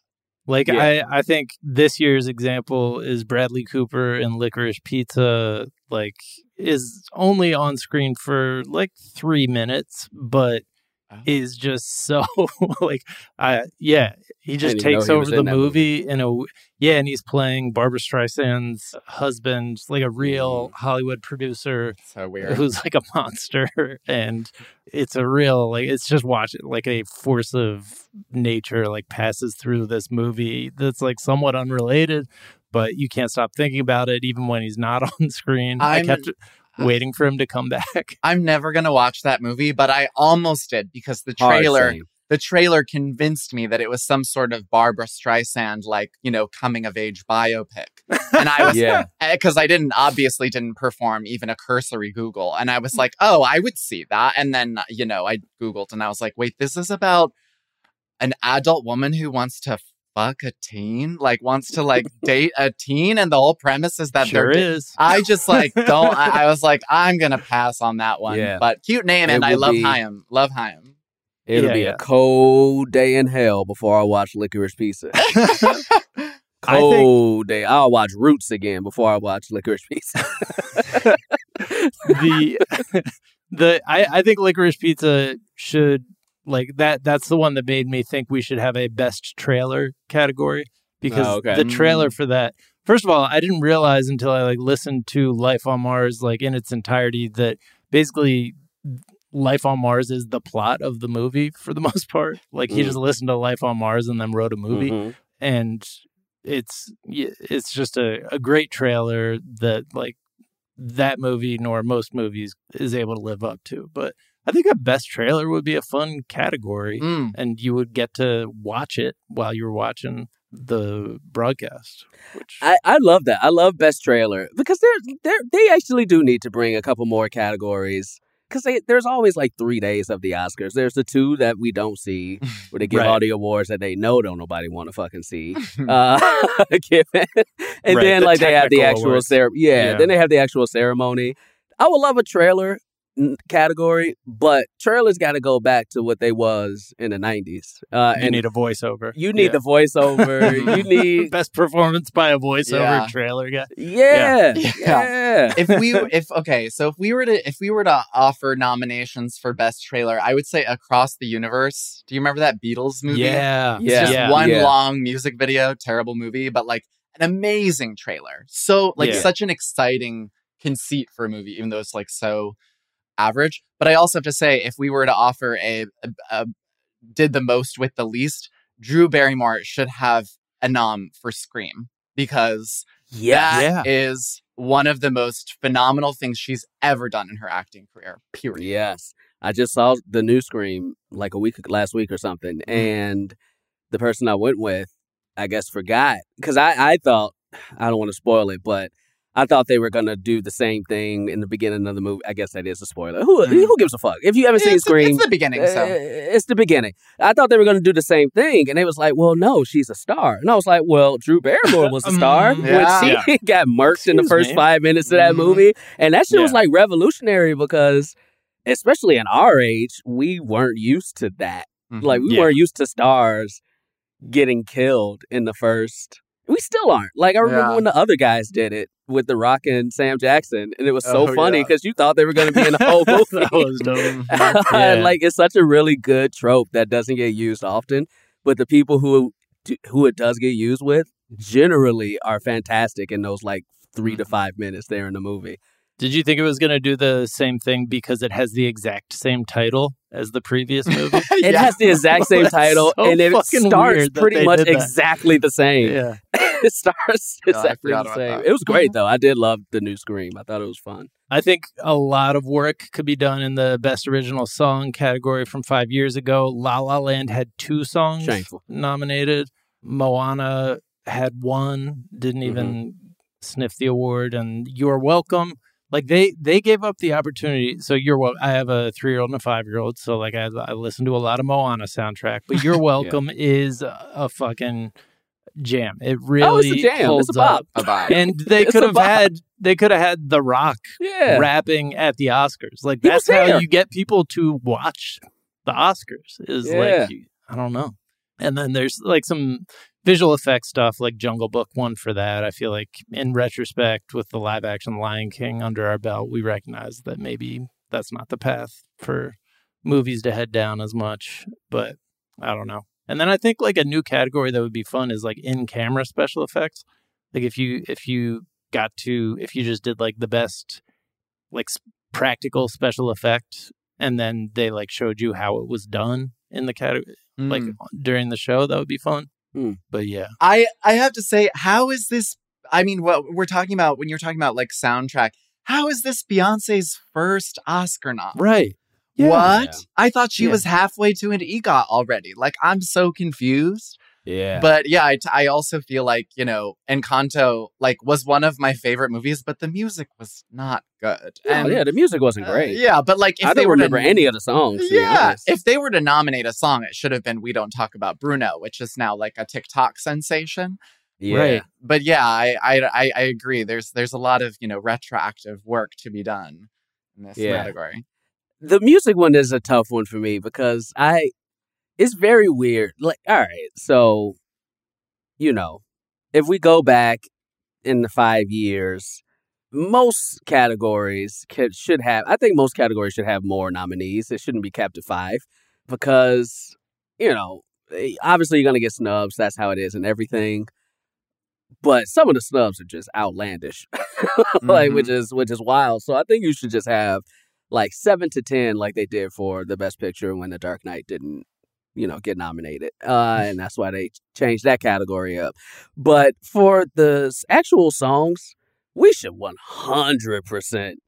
Like Yeah. I, I think this year's example is Bradley Cooper in Licorice Pizza. Like is only on screen for like three minutes, but Oh. is just so [LAUGHS] like I yeah he just didn't even know takes over the that movie in a yeah and he's playing Barbra Streisand's husband like a real Mm. Hollywood producer So weird. who's like a monster [LAUGHS] and it's a real like it's just watch it like a force of nature like passes through this movie that's like somewhat unrelated but you can't stop thinking about it even when he's not [LAUGHS] on screen i I'm- kept [LAUGHS] waiting for him to come back [LAUGHS] I'm never gonna watch that movie, but I almost did because the trailer same. the trailer convinced me that it was some sort of Barbra Streisand like, you know, coming of age biopic. And I was [LAUGHS] Yeah, eh, because I didn't obviously didn't perform even a cursory Google, and I was mm. like, oh, I would see that. And then you know, I Googled and I was like, wait, this is about an adult woman who wants to fuck a teen, like wants to like date a teen, and the whole premise is that sure they're. is I just like don't. I, I [LAUGHS] was like, I'm gonna pass on that one. Yeah. But cute name, It and I love be- Haim. Love Haim. it'll Yeah, be yeah. a cold day in hell before I watch Licorice Pizza. [LAUGHS] [LAUGHS] I Cold day. I'll watch Roots again before I watch Licorice Pizza. the the I, I think licorice pizza should like that that's the one that made me think we should have a best trailer category because Oh, okay. the trailer for that first of all i didn't realize until i like listened to life on mars like in its entirety that basically life on mars is the plot of the movie for the [LAUGHS] most part like he Mm. just listened to life on mars and then wrote a movie Mhm. and it's it's just a, a great trailer that like that movie nor most movies is able to live up to but i think a best trailer would be a fun category Mm. and you would get to watch it while you're watching the broadcast which I, I love that. I love best trailer because they're they are they actually do need to bring a couple more categories because there's always like three days of the Oscars. There's the two that we don't see [LAUGHS] where they give Right. all the awards that they know don't nobody want to fucking see. [LAUGHS] Uh, [LAUGHS] and Right, then the like they have the actual ceremony. Yeah, Yeah. then they have the actual ceremony. I would love a trailer category, but trailers got to go back to what they was in the 90s. Uh, you and need a voiceover you need Yeah. the voiceover. you [LAUGHS] need best performance by a voiceover Yeah. trailer guy yeah, Yeah. [LAUGHS] yeah. if we if okay, so if we were to if we were to offer nominations for best trailer, I would say Across the Universe. Do you remember that Beatles movie? yeah It's Yeah. just yeah. one Yeah. long music video, terrible movie, but like an amazing trailer. So like Yeah. such an exciting conceit for a movie, even though it's like so average. But I also have to say, if we were to offer a, a, a did the most with the least, Drew Barrymore should have a nom for Scream because Yeah. that is one of the most phenomenal things she's ever done in her acting career. Period. Yes. I just saw the new Scream like a week last week or something, mm-hmm. and the person I went with, I guess, forgot because I I thought I don't want to spoil it, but I thought they were gonna do the same thing in the beginning of the movie. I guess that is a spoiler. Who Mm. who gives a fuck if you haven't seen It's, Scream? it's the beginning, uh, it's the beginning. I thought they were going to do the same thing, and it was like, "Well, no, she's a star." And I was like, "Well, Drew Barrymore was a [LAUGHS] star Um, yeah. when she [LAUGHS] got murked in the first me. five minutes of that Mhm. movie, and that shit was like revolutionary because, especially in our age, we weren't used to that. Mhm. Like we Yeah. weren't used to stars getting killed in the first. We still aren't. Like I remember Yeah. when the other guys did it with The Rock and Sam Jackson, and it was so Oh, funny yeah. because you thought they were going to be in the whole movie. [LAUGHS] that was dope. Mhm. [LAUGHS] Yeah. like it's such a really good trope that doesn't get used often, but the people who who it does get used with generally are fantastic in those like 3 to Mhm. five minutes there in the movie. Did you think it was going to do the same thing because it has the exact same title as the previous [LAUGHS] movie? It Yeah. has the exact same That's title, so and it starts pretty much exactly the same. yeah. [LAUGHS] it starts exactly the same. It was great though. I did love the new Scream. I thought it was fun. I think a lot of work could be done in the best original song category from five years ago. La La Land had two songs Shameful. nominated. Moana had one, didn't Mm-hmm. even sniff the award. And You're Welcome. Like they they gave up the opportunity. So you're wel- I have a three year old and a five year old. So like I I listen to a lot of Moana soundtrack. But You're [LAUGHS] Welcome is a, a fucking jam. It really oh, it's a jam. holds It's a bop. up. A vibe. And they could have had they could have had The Rock Yeah. rapping at the Oscars. Like that's how there. you get people to watch the Oscars. Is Yeah. like I don't know. And then there's like some visual effects stuff like Jungle Book won for that. I feel like in retrospect with the live action Lion King under our belt, we recognize that maybe that's not the path for movies to head down as much, but I don't know. And then I think like a new category that would be fun is like in camera special effects. Like if you if you got to if you just did like the best like practical special effect and then they like showed you how it was done in the category like Mm. during the show that would be fun Hmm. but yeah I I have to say, how is this? I mean, what we're talking about when you're talking about like soundtrack, how is this Beyonce's first Oscar nom? right What? I thought she Yeah. was halfway to an EGOT already. Like, I'm so confused. Yeah. But yeah, I, I also feel like, you know, Encanto, like, was one of my favorite movies, but the music was not good. oh, yeah, the music wasn't uh, great. yeah, but like, if I they don't were remember to, any of the songs. Yeah, if they were to nominate a song, it should have been "We Don't Talk About Bruno," which is now like a TikTok sensation. yeah. right But yeah, I, I I I agree. There's there's a lot of you know retroactive work to be done in this Yeah. category. the music one is a tough one for me because I it's very weird. Like, all right, so you know, if we go back in the five years, most categories could, should have. I think most categories should have more nominees. It shouldn't be capped at five because you know, eh, obviously you're gonna get snubs. That's how it is and everything. But some of the snubs are just outlandish, [LAUGHS] like Mhm. which is which is wild. So I think you should just have like seven to ten, like they did for the Best Picture when The Dark Knight didn't, you know, get nominated, uh, [LAUGHS] and that's why they changed that category up. But for the actual songs, we should one hundred percent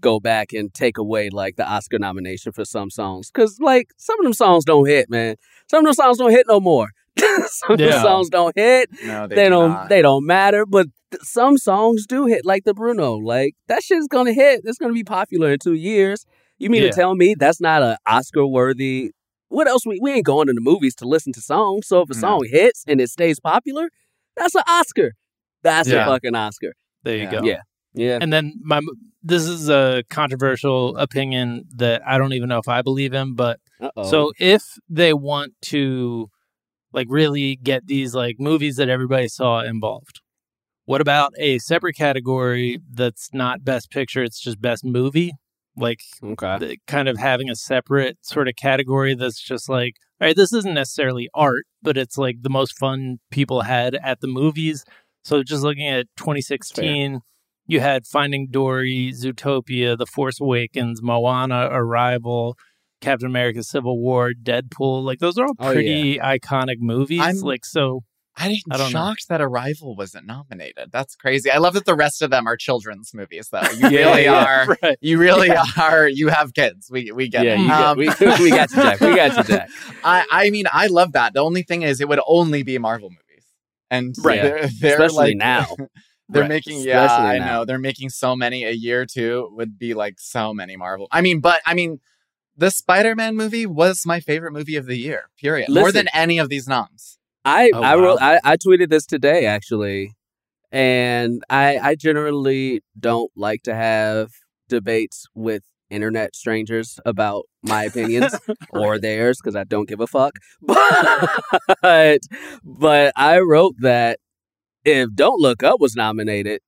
go back and take away like the Oscar nomination for some songs, because like some of them songs don't hit, man. Some of them songs don't hit no more. [LAUGHS] some of them Yeah. songs don't hit No, they, they, do don't not. they don't matter but th- some songs do hit like the bruno like that shit's gonna hit it's gonna be popular in two years you mean Yeah. to tell me that's not an oscar worthy what else we, we ain't going to the movies to listen to songs so if a No. song hits and it stays popular that's an oscar that's Yeah. a fucking oscar there you Yeah. go Yeah. yeah and then my this is a controversial opinion that i don't even know if i believe in but Uh-oh. So if they want to like really get these like movies that everybody saw involved, what about a separate category that's not best picture, it's just best movie? Like okay the, kind of having a separate sort of category that's just like, all right, this isn't necessarily art, but it's like the most fun people had at the movies. So just looking at 2016, you had Finding Dory, Zootopia, The Force Awakens, Moana, Arrival, Captain America: Civil War, Deadpool. Like those are all Oh, pretty iconic movies. I'm- like so, I'm I don't know. shocked that Arrival wasn't nominated. That's crazy. I love that the rest of them are children's movies, though. You [LAUGHS] Yeah, really yeah. are. [LAUGHS] right. You really are. You have kids. We we get yeah, it. Um, we, [LAUGHS] we got to Jack. We got you, Jack. I I mean, I love that. The only thing is, it would only be Marvel movies, and Right. they're, they're Especially like now. They're Right. making yeah, Especially I now. know. They're making so many a year too. Would be like so many Marvel. I mean, but I mean, the Spider-Man movie was my favorite movie of the year. Period. More than any of these noms. I Oh, I wow. wrote I, I tweeted this today actually, and I I generally don't like to have debates with internet strangers about my opinions [LAUGHS] or theirs because I don't give a fuck. [LAUGHS] But but I wrote that if Don't Look Up was nominated,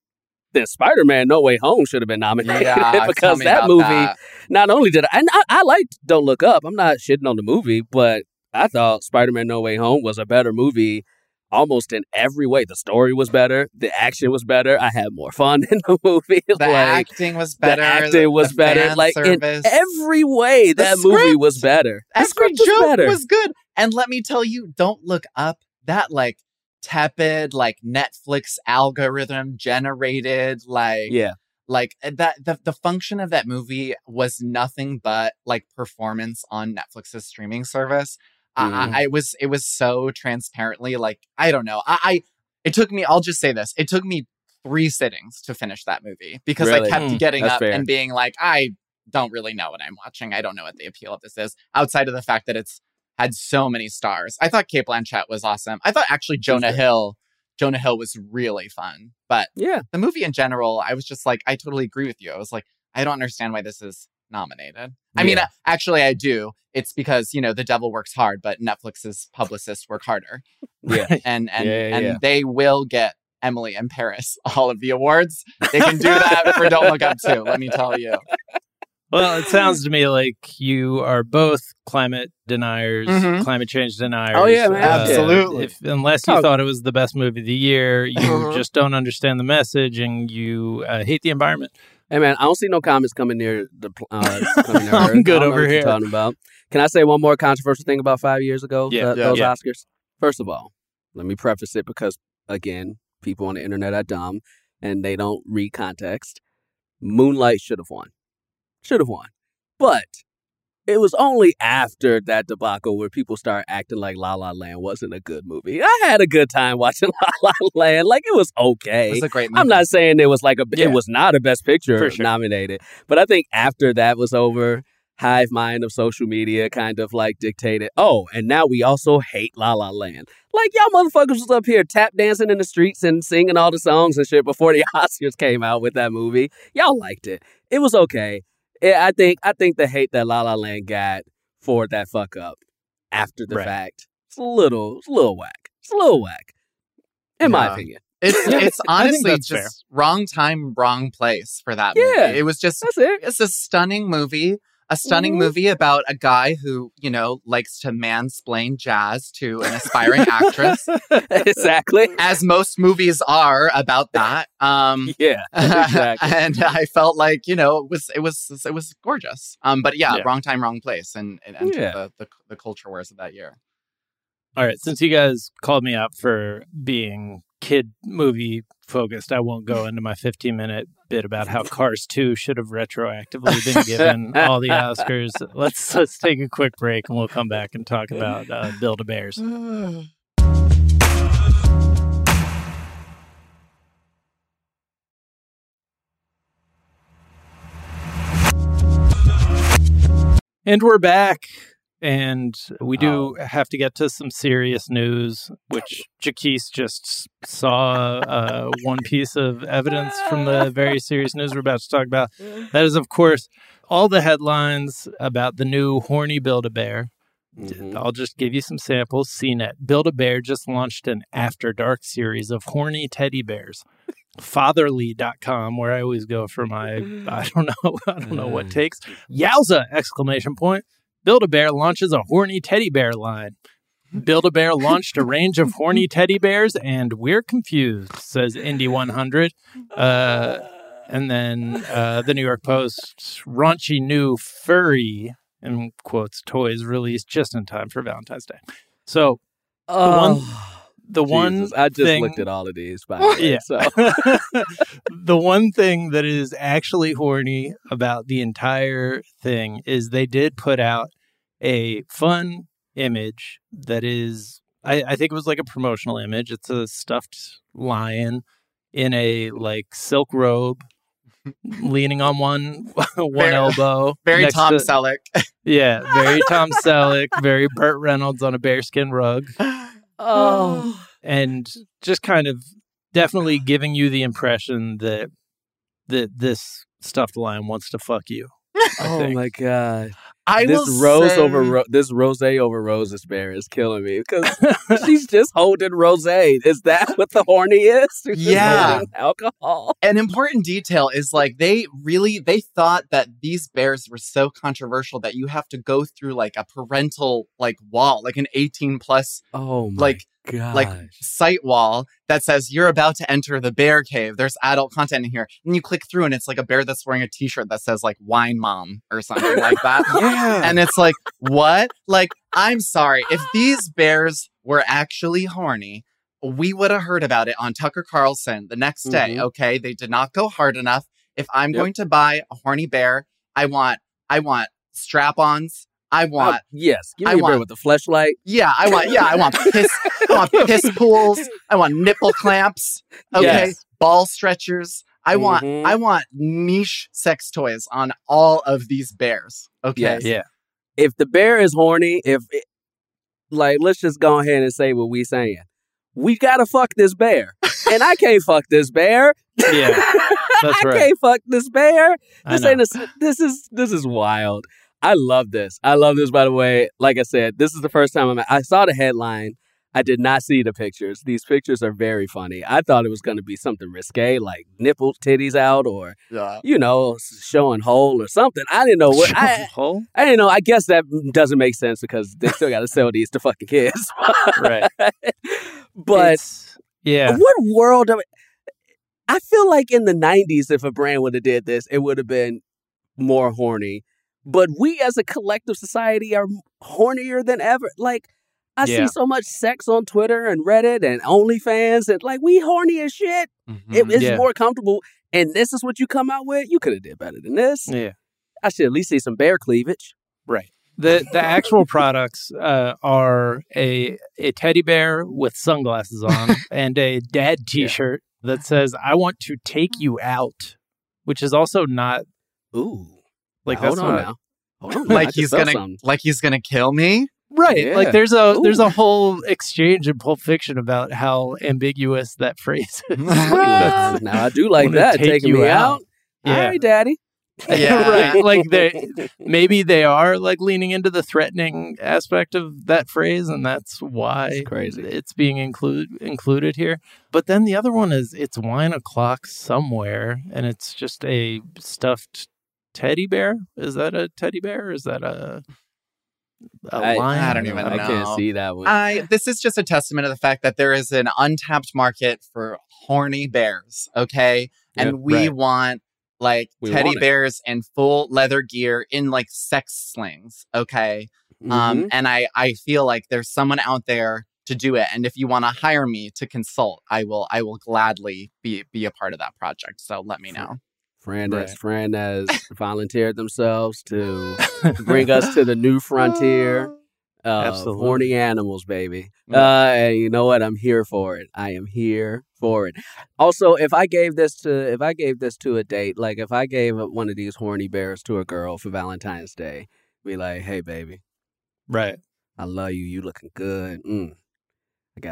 then Spider Man No Way Home should have been nominated Yeah, [LAUGHS] because that movie that. not only did I, and I, I liked Don't Look Up. I'm not shitting on the movie, but I thought Spider Man No Way Home was a better movie almost in every way. The story was better, the action was better, I had more fun [LAUGHS] in the movie. The like, acting was better. the acting was the better. Like in every way, that movie was better. The every script was better. was good. And let me tell you, don't look up that like tepid, like Netflix algorithm generated, like yeah, like uh, that the, the function of that movie was nothing but like performance on netflix's streaming service Mhm. I, I was it was so transparently like i don't know I, I it took me i'll just say this it took me three sittings to finish that movie because i kept Hmm, getting up fair. and being like i don't really know what i'm watching i don't know what the appeal of this is outside of the fact that it's had so many stars i thought cate blanchett was awesome i thought actually jonah hill jonah hill was really fun but yeah. the movie in general, I was just like, I totally agree with you. I was like, I don't understand why this is nominated. I mean, uh, actually, I do. It's because you know the devil works hard, but Netflix's publicists work harder, Yeah. [LAUGHS] and and Yeah, yeah, and yeah. they will get Emily in Paris [LAUGHS] all of the awards. They can do that for Don't Look Up too. Let me tell you. Well, it sounds to me like you are both climate deniers, Mhm. climate change deniers. Oh, yeah, man. Absolutely. If, unless you Oh. thought it was the best movie of the year, you Mhm. just don't understand the message and you uh, hate the environment. Hey man, I don't see no comments coming near the. Uh, [LAUGHS] coming near I'm Earth. I good don't know over what you're here. Talking about. Can I say one more controversial thing about five years ago? Yeah, th- yeah, those yeah. Oscars. First of all, let me preface it because again, people on the internet are dumb and they don't read context. Moonlight should have won. Should have won, but it was only after that debacle where people started acting like La La Land wasn't a good movie. I had a good time watching [LAUGHS] La La Land. Like it was okay. It was a great movie. I'm not saying it was like a Yeah. it was not a best picture sure. nominated, but I think after that was over, hive mind of social media kind of like dictated. Oh, and now we also hate La La Land. Like y'all motherfuckers was up here tap dancing in the streets and singing all the songs and shit before the [LAUGHS] Oscars came out with that movie. Y'all liked it. It was okay. Yeah, I think I think the hate that La La Land got for that fuck up after the Right. fact, it's a little, it's a little whack. It's a little whack, in my opinion. It's [LAUGHS] it's honestly just wrong time, wrong place for that Yeah. movie. It was just That's it. it's a stunning movie a stunning Mhm. movie about a guy who you know likes to mansplain jazz to an aspiring actress [LAUGHS] exactly. as most movies are about that um [LAUGHS] Yeah, [LAUGHS] exactly. and i felt like you know it was it was it was gorgeous um but yeah, Yeah. wrong time wrong place and it entered Yeah. the, the the culture wars of that year All right, since you guys called me up for being kid movie focused, I won't go into my 15 minute bit about how Cars 2 should have retroactively been given all the Oscars. [LAUGHS] Let's let's take a quick break and we'll come back and talk about uh, Build a Bears. And we're back. And we do have to get to some serious news, which Jacquis just saw uh, one piece of evidence from the [LAUGHS] very serious news we're about to talk about. That is, of course, all the headlines about the new horny Build a Bear. Mhm. I'll just give you some samples. CNET. Build a Bear just launched an After Dark series of horny teddy bears. Fatherly.com, where I always go for my I [LAUGHS] don't know, [LAUGHS] I don't know what takes. Yowza! Exclamation point. Build a Bear launches a horny teddy bear line. Build a Bear launched a range of horny [LAUGHS] teddy bears, and we're confused, says Indy 100. Uh, And then uh, the New York Post raunchy new furry in quotes toys released just in time for Valentine's Day. So the one Jesus, one I just thing, looked at all of these. By the way, Yeah. so [LAUGHS] the one thing that is actually horny about the entire thing is they did put out a fun image that is I, I think it was like a promotional image. It's a stuffed lion in a like silk robe [LAUGHS] leaning on one [LAUGHS] one Very- elbow. Very Tom to- Selleck. Yeah, very Tom Selleck, very Burt Reynolds on a bearskin rug. Oh, [SIGHS] and just kind of definitely [SIGHS] giving you the impression that that this stuffed lion wants to fuck you. I oh think. my god! I this rose say, over ro- this rose over roses bear is killing me because [LAUGHS] she's just holding rose. Is that [LAUGHS] what the horny is? She's Yeah. alcohol. an important detail is like they really they thought that these bears were so controversial that you have to go through like a parental like wall, like an 18 plus Oh my like god! like site wall that says you're about to enter the bear cave. There's adult content in here. And you click through and it's like a bear that's wearing a t-shirt that says like wine mom or something like [LAUGHS] that. yeah, And it's like, what? Like, I'm sorry. If these bears were actually horny, we would have heard about it on Tucker Carlson the next day. Mhm. Okay. They did not go hard enough. If I'm Yep. going to buy a horny bear, I want, I want strap-ons. I want, yes. Give me I a bear want- with the fleshlight. yeah, I want, yeah, I want piss, I want piss [LAUGHS] pools. I want nipple clamps. Okay. Yes. Ball stretchers. I want, Mhm. I want niche sex toys on all of these bears. Okay. Yes. Yeah. If the bear is horny, if it, like, let's just go ahead and say what we saying. We gotta fuck this bear, and I can't fuck this bear. Yeah, [LAUGHS] that's I right. can't fuck this bear. This ain't a, this is this is wild. I love this. I love this. By the way, like I said, this is the first time I'm. I saw the headline. I did not see the pictures. These pictures are very funny. I thought it was going to be something risque, like nipple titties out, or Yeah. you know, showing hole or something. I didn't know what. I, Hole? I didn't know. I guess that doesn't make sense because they still got to sell these to fucking kids. [LAUGHS] right. but It's- yeah, what world? Of, I feel like in the '90s, if a brand would have did this, it would have been more horny. But we, as a collective society, are hornier than ever. Like I Yeah. see so much sex on Twitter and Reddit and OnlyFans, and like we horny as shit. Mm-hmm. It, it's Yeah. more comfortable. And this is what you come out with. You could have did better than this. yeah. I should at least see some bear cleavage. Right. The the actual products uh, are a a teddy bear with sunglasses on and a dad [LAUGHS] T-shirt that says "I want to take you out," which is also not Ooh, like hold that's on not now. Hold on, [LAUGHS] like he's gonna something. like he's gonna kill me. right. Yeah. Like there's a there's a whole exchange in Pulp Fiction about how ambiguous that phrase is. [LAUGHS] [LAUGHS] now I do like that. take Taking you me out. out. Yeah. All right, daddy. Yeah. right. Like they maybe they are like leaning into the threatening aspect of that phrase, and that's why It's crazy. it's being included included here. But then the other one is it's wine o'clock somewhere, and it's just a stuffed teddy bear. Is that a teddy bear? Is that a a I- lion? I don't even I know. can't see that one. I this is just a testament of the fact that there is an untapped market for horny bears, okay? And we right. want like We teddy want bears in full leather gear in like sex slings, okay? Um Mhm. and I I feel like there's someone out there to do it and if you want to hire me to consult, I will I will gladly be be a part of that project. So let me know. Friend Right. has friend has [LAUGHS] volunteered themselves to [LAUGHS] bring us to the new frontier of Absolutely. horny animals, baby. Uh, and you know what? I'm here for it. I am here for it. Also, if I gave this to if I gave this to a date, like if I gave one of these horny bears to a girl for Valentine's Day, be like, "Hey, baby, right. I love you. You looking good. Mm.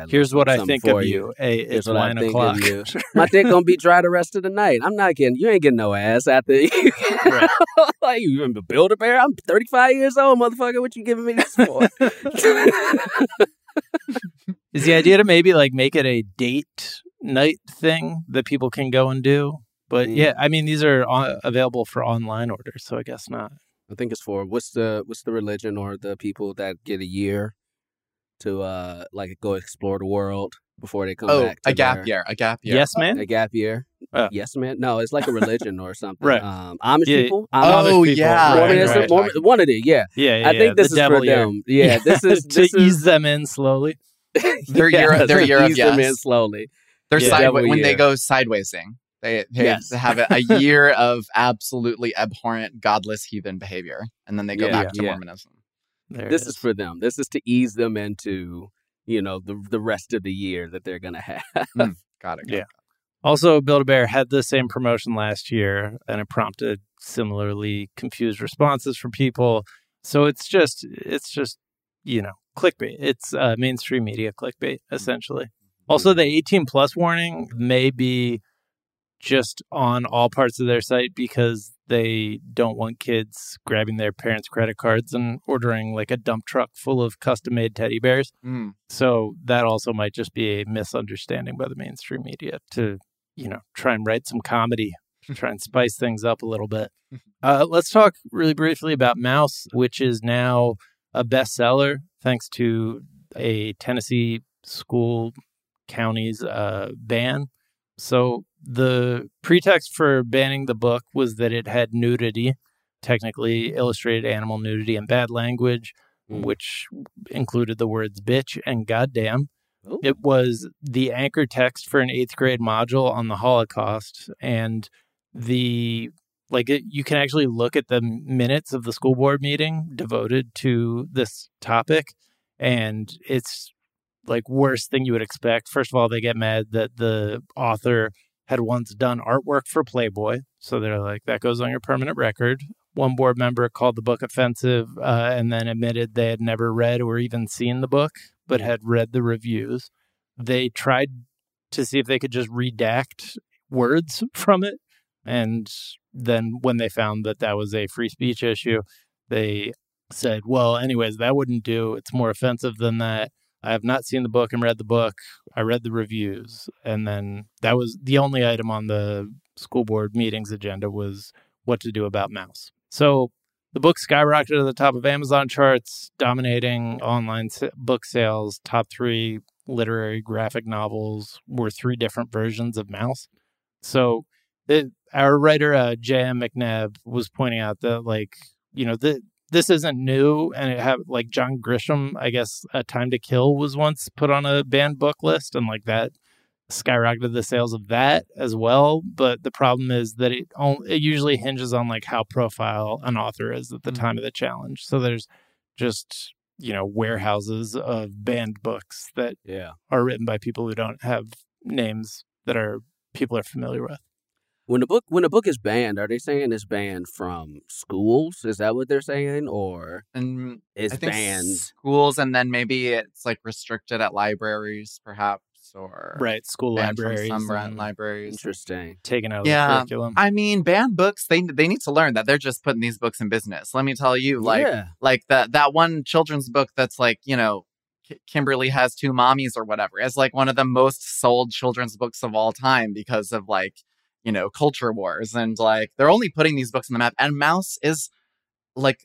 Here's what I think of you. A Here's it's think o'clock. of you. [LAUGHS] My dick gonna be dry the rest of the night. I'm not getting. You ain't getting no ass after. [LAUGHS] You, Right. [LAUGHS] like you gonna build a bear? I'm 35 years old, motherfucker. What you giving me this for? Is the idea to maybe like make it a date night thing that people can go and do? But Mm. yeah, I mean these are on, available for online orders, so I guess not. I think it's for what's the what's the religion or the people that get a year to uh like go explore the world before they come Oh, back. To a gap their- year, a gap year. Yes, man. A gap year. Oh. Yes, man. No, it's like a religion or something. Right. Um, Amish Yeah. people. Oh, people, yeah. Mormonism, right. Mormon- one of the yeah. Yeah, yeah. I think this the is for devil year. them. Yeah, [LAUGHS] this is to this ease is them in slowly. Their year- their year of ease them in slowly. They're Yeah. sideways Devil when they go sidewaysing. They, they Yes. [LAUGHS] have a, a year of absolutely abhorrent, godless heathen behavior, and then they go Yeah, back to yeah. Mormonism. There This is for them. This is to ease them into you know the the rest of the year that they're gonna have. Mm. [LAUGHS] Got it. got Yeah. it. Also, Build a Bear had the same promotion last year, and it prompted similarly confused responses from people. So it's just, it's just, you know, clickbait. It's uh, mainstream media clickbait, mm-hmm. essentially. Mm-hmm. Also, the 18 plus warning may be just on all parts of their site because they don't want kids grabbing their parents' credit cards and ordering like a dump truck full of custom made teddy bears. Mm. So that also might just be a misunderstanding by the mainstream media to, you know, try and write some comedy, [LAUGHS] try and spice things up a little bit. Uh, let's talk really briefly about Maus, which is now a bestseller thanks to a Tennessee school county's uh, ban. So the pretext for banning the book was that it had nudity, technically illustrated animal nudity and bad language, Mm. which included the words bitch and goddamn. Oh. It was the anchor text for an eighth grade module on the Holocaust. And the like it, you can actually look at the minutes of the school board meeting devoted to this topic and it's like worst thing you would expect first of all they get mad that the author had once done artwork for playboy so they're like that goes on your permanent record one board member called the book offensive uh, and then admitted they had never read or even seen the book but had read the reviews they tried to see if they could just redact words from it and then when they found that that was a free speech issue, they said, well, anyways, that wouldn't do. It's more offensive than that. I have not seen the book and read the book. I read the reviews. And then that was the only item on the school board meetings agenda was what to do about Maus. So the book skyrocketed to the top of Amazon charts, dominating online book sales. Top three literary graphic novels were three different versions of Maus. So it, our writer uh, J.M. McNabb was pointing out that like you know the, this isn't new and it have like John Grisham I guess A Time to Kill was once put on a banned book list and like that skyrocketed the sales of that as well but the problem is that it on- it usually hinges on like how profile an author is at the Mhm. time of the challenge so there's just you know warehouses of banned books that Yeah. are written by people who don't have names that are people are familiar with When the book when the book is banned, are they saying it's banned from schools? Is that what they're saying, or And it's I think banned? schools, and then maybe it's like restricted at libraries, perhaps, or right school libraries some rent libraries. Interesting. taken out of Yeah. the curriculum I mean, banned books. They they need to learn that they're just putting these books in business. Let me tell you, like yeah. like that that one children's book that's like you know Kimberly has two mommies or whatever is like one of the most sold children's books of all time because of like you know culture wars and like they're only putting these books on the map and Maus is like.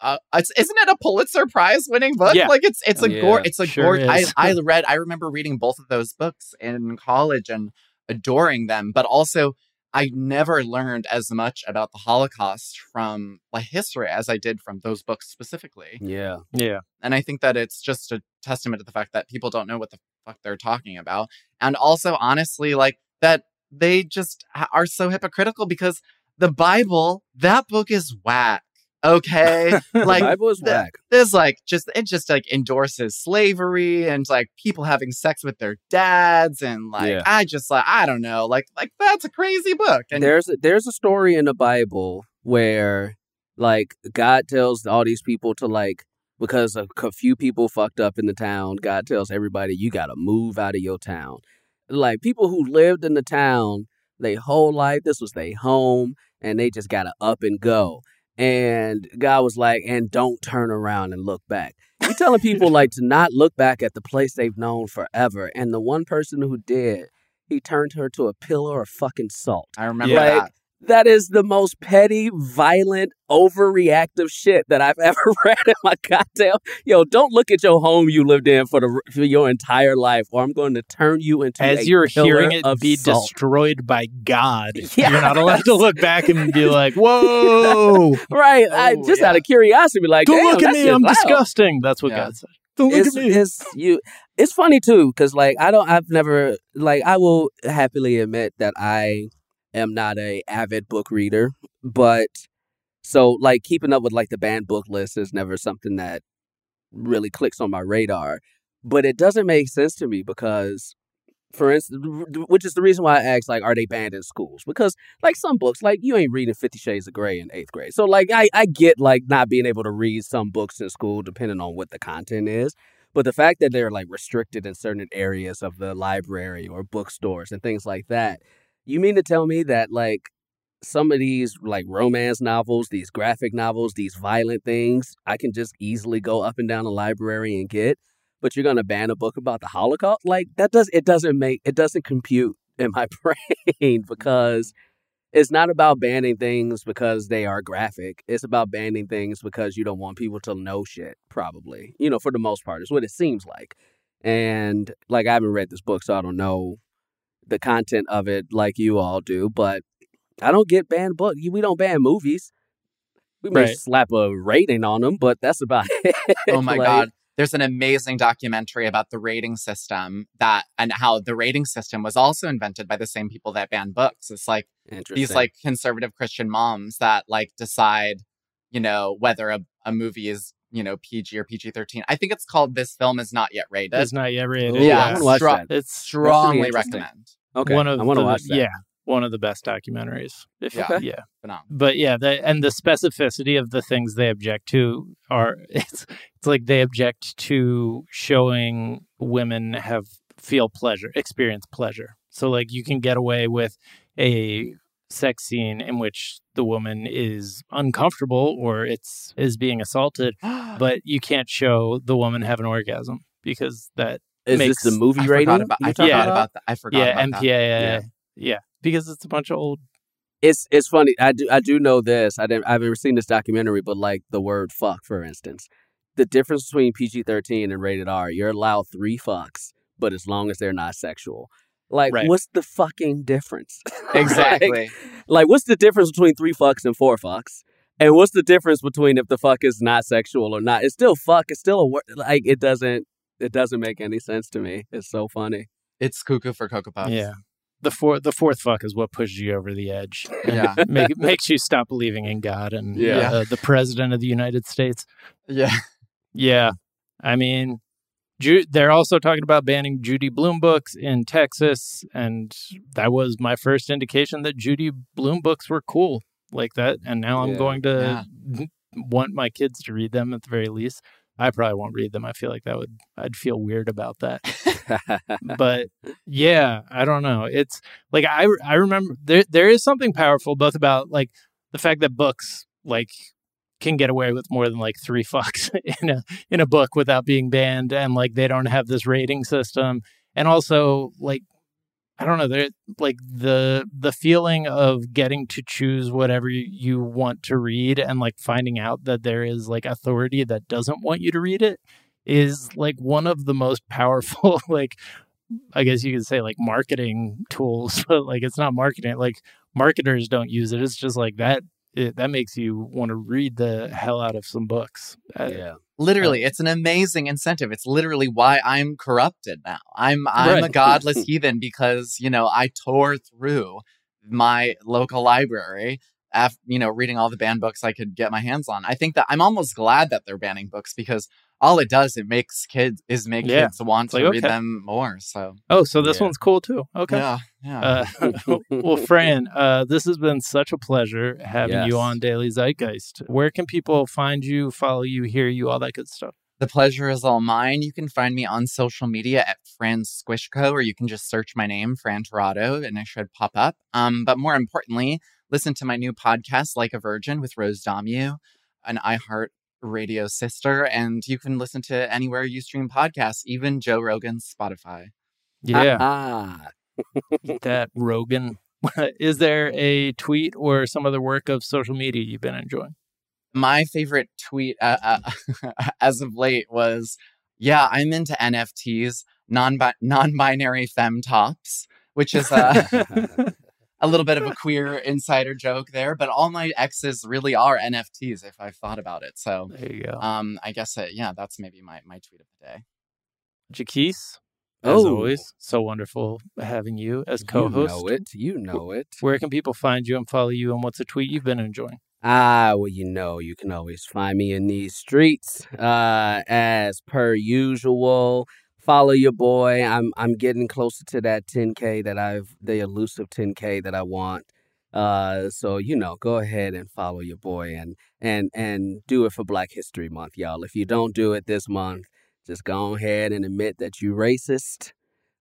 Uh, it's, isn't it a Pulitzer Prize winning book? Yeah. Like it's it's a Yeah, gore it's a sure gore. I. I read I remember reading both of those books in college and adoring them, but also I never learned as much about the Holocaust from like history as I did from those books specifically. Yeah. yeah And I think that it's just a testament to the fact that people don't know what the fuck they're talking about. And also, honestly, like that they just are so hypocritical because the Bible, that book is whack. Okay. [LAUGHS] like Bible is the- whack. there's like just it just like endorses slavery and like people having sex with their dads and like Yeah. I just like I don't know like like that's a crazy book and there's a, there's a story in the Bible where like God tells all these people to like because a few people fucked up in the town. God tells everybody you got to move out of your town. Like people who lived in the town, their whole life this was their home, and they just got to up and go. And God was like, and don't turn around and look back. You're telling people like to not look back at the place they've known forever. And the one person who did, he turned her to a pillar of fucking salt I remember Like, that That is the most petty, violent, overreactive shit that I've [LAUGHS] ever read in my goddamn. Yo, don't look at your home you lived in for the for your entire life, or I'm going to turn you into As a you're hearing it of be salt. destroyed by God, Yeah. [LAUGHS] you're not allowed to look back and be like, [LAUGHS] "Whoa, Right, I Oh, just yeah. out of curiosity, be like, don't look at me, I'm loud. disgusting." That's what Yeah. God said. Don't look it's, at me. it's you it's funny too because like i don't i've never like i will happily admit that i am not a avid book reader but so like keeping up with like the banned book list is never something that really clicks on my radar but it doesn't make sense to me because for instance which is the reason why i asked like are they banned in schools? Because like some books like you ain't reading 50 shades of gray in eighth grade so like i, I get like not being able to read some books in school depending on what the content is but the fact that they're like restricted in certain areas of the library or bookstores and things like that you mean to tell me that like some of these like romance novels these graphic novels these violent things i can just easily go up and down the library and get but you're going to ban a book about the holocaust like that does it doesn't make it doesn't compute in my [LAUGHS] brain because it's not about banning things because they are graphic. It's about banning things because you don't want people to know shit, probably. You know, for the most part, is what it seems like. And like, I haven't read this book, so I don't know the content of it like you all do, but I don't get banned book. We don't ban movies. We may Right. slap a rating on them, but that's about [LAUGHS] oh it. Oh my Like, god. There's an amazing documentary about the rating system that and how the rating system was also invented by the same people that ban books. It's like these like conservative Christian moms that like decide, you know, whether a, a movie is, you know, PG or PG 13. I think it's called This Film Is Not Yet Rated. It's not yet rated. Ooh, yeah, I wanna watch stra- that. It's strongly recommend. okay, one of I want to the, watch that. Yeah, one of the best documentaries. If, Yeah. Okay. yeah. Phenomenal. But yeah, the, and the specificity of the things they object to are [LAUGHS] it's it's like they object to showing women have feel pleasure, experience pleasure. So like you can get away with a sex scene in which the woman is uncomfortable or it's is being assaulted, [GASPS] but you can't show the woman have an orgasm because that Is makes- this the movie I rating? forgot about, I forgot talking about that. I forgot yeah about MPAA that. yeah. because it's a bunch of old it's it's funny. I do I do know this. I didn't I've never seen this documentary, but like the word fuck, for instance. The difference between PG thirteen and rated R, you're allowed three fucks, but as long as they're not sexual. Like, Right. what's the fucking difference? [LAUGHS] Exactly. like, like, what's the difference between three fucks and four fucks? And what's the difference between if the fuck is not sexual or not? It's still fuck. It's still a word. Like, it doesn't. It doesn't make any sense to me. It's so funny. it's cuckoo for Cocoa Puffs. yeah. The fourth the fourth fuck is what pushes you over the edge. [LAUGHS] Yeah. [LAUGHS] Make, makes you stop believing in God and Yeah. uh, the president of the United States. Yeah. Yeah. I mean, Ju- they're also talking about banning Judy Blume books in Texas. And that was my first indication that Judy Blume books were cool like that. And now I'm Yeah. going to [LAUGHS] want my kids to read them at the very least. I probably won't read them. I feel like that would, I'd feel weird about that. [LAUGHS] but yeah, I don't know. It's like I I remember there there is something powerful both about like the fact that books like can get away with more than like three [LAUGHS] fucks in a in a book without being banned and like they don't have this rating system and also like I don't know there like the the feeling of getting to choose whatever you want to read and like finding out that there is like authority that doesn't want you to read it is like one of the most [LAUGHS] powerful like I guess you could say like marketing tools, [LAUGHS] but like it's not marketing. Like marketers don't use it. It's just like that. It, that makes you want to read the hell out of some books. Uh, yeah. Literally, it's an amazing incentive. It's literally why I'm corrupted now. I'm I'm a godless [LAUGHS] heathen because you know I tore through my local library after you know reading all the banned books I could get my hands on. I think that I'm almost glad that they're banning books because all it does it makes kids is make Yeah. kids want It's to like, read okay. them more. So Oh, so this Yeah. one's cool too. Okay. yeah, yeah. Uh, [LAUGHS] well, Fran, uh, this has been such a pleasure having Yes. you on Daily Zeitgeist. Where can people find you, follow you, hear you, all that good stuff? The pleasure is all mine. You can find me on social media at Fran Squishco, or you can just search my name, Fran Tirado, and it should pop up. Um, but more importantly, listen to my new podcast, Like a Virgin, with Rose Dommu, an iHeart Radio sister, and you can listen to anywhere you stream podcasts, even Joe Rogan's Spotify. Yeah, Ah, that Rogan. [LAUGHS] is there a tweet or some other work of social media you've been enjoying? My favorite tweet uh, uh, [LAUGHS] as of late was, "Yeah, I'm into NFTs, non non-binary fem tops," which is uh, [LAUGHS] a little bit of a [LAUGHS] queer insider joke there. But all my exes really are NFTs, if I've thought about it. So there you go. Um, I guess it, yeah, that's maybe my my tweet of the day. Jacquis, as oh. always, so wonderful having you as co-host. You know it. You know it. Where can people find you and follow you? And what's a tweet you've been enjoying? Ah, well, you know, you can always find me in these streets, uh, as per usual. Follow your boy. I'm I'm getting closer to that 10k that I've the elusive 10k that I want. Uh, so you know, go ahead and follow your boy and and and do it for Black History Month, y'all. If you don't do it this month, just go ahead and admit that you racist.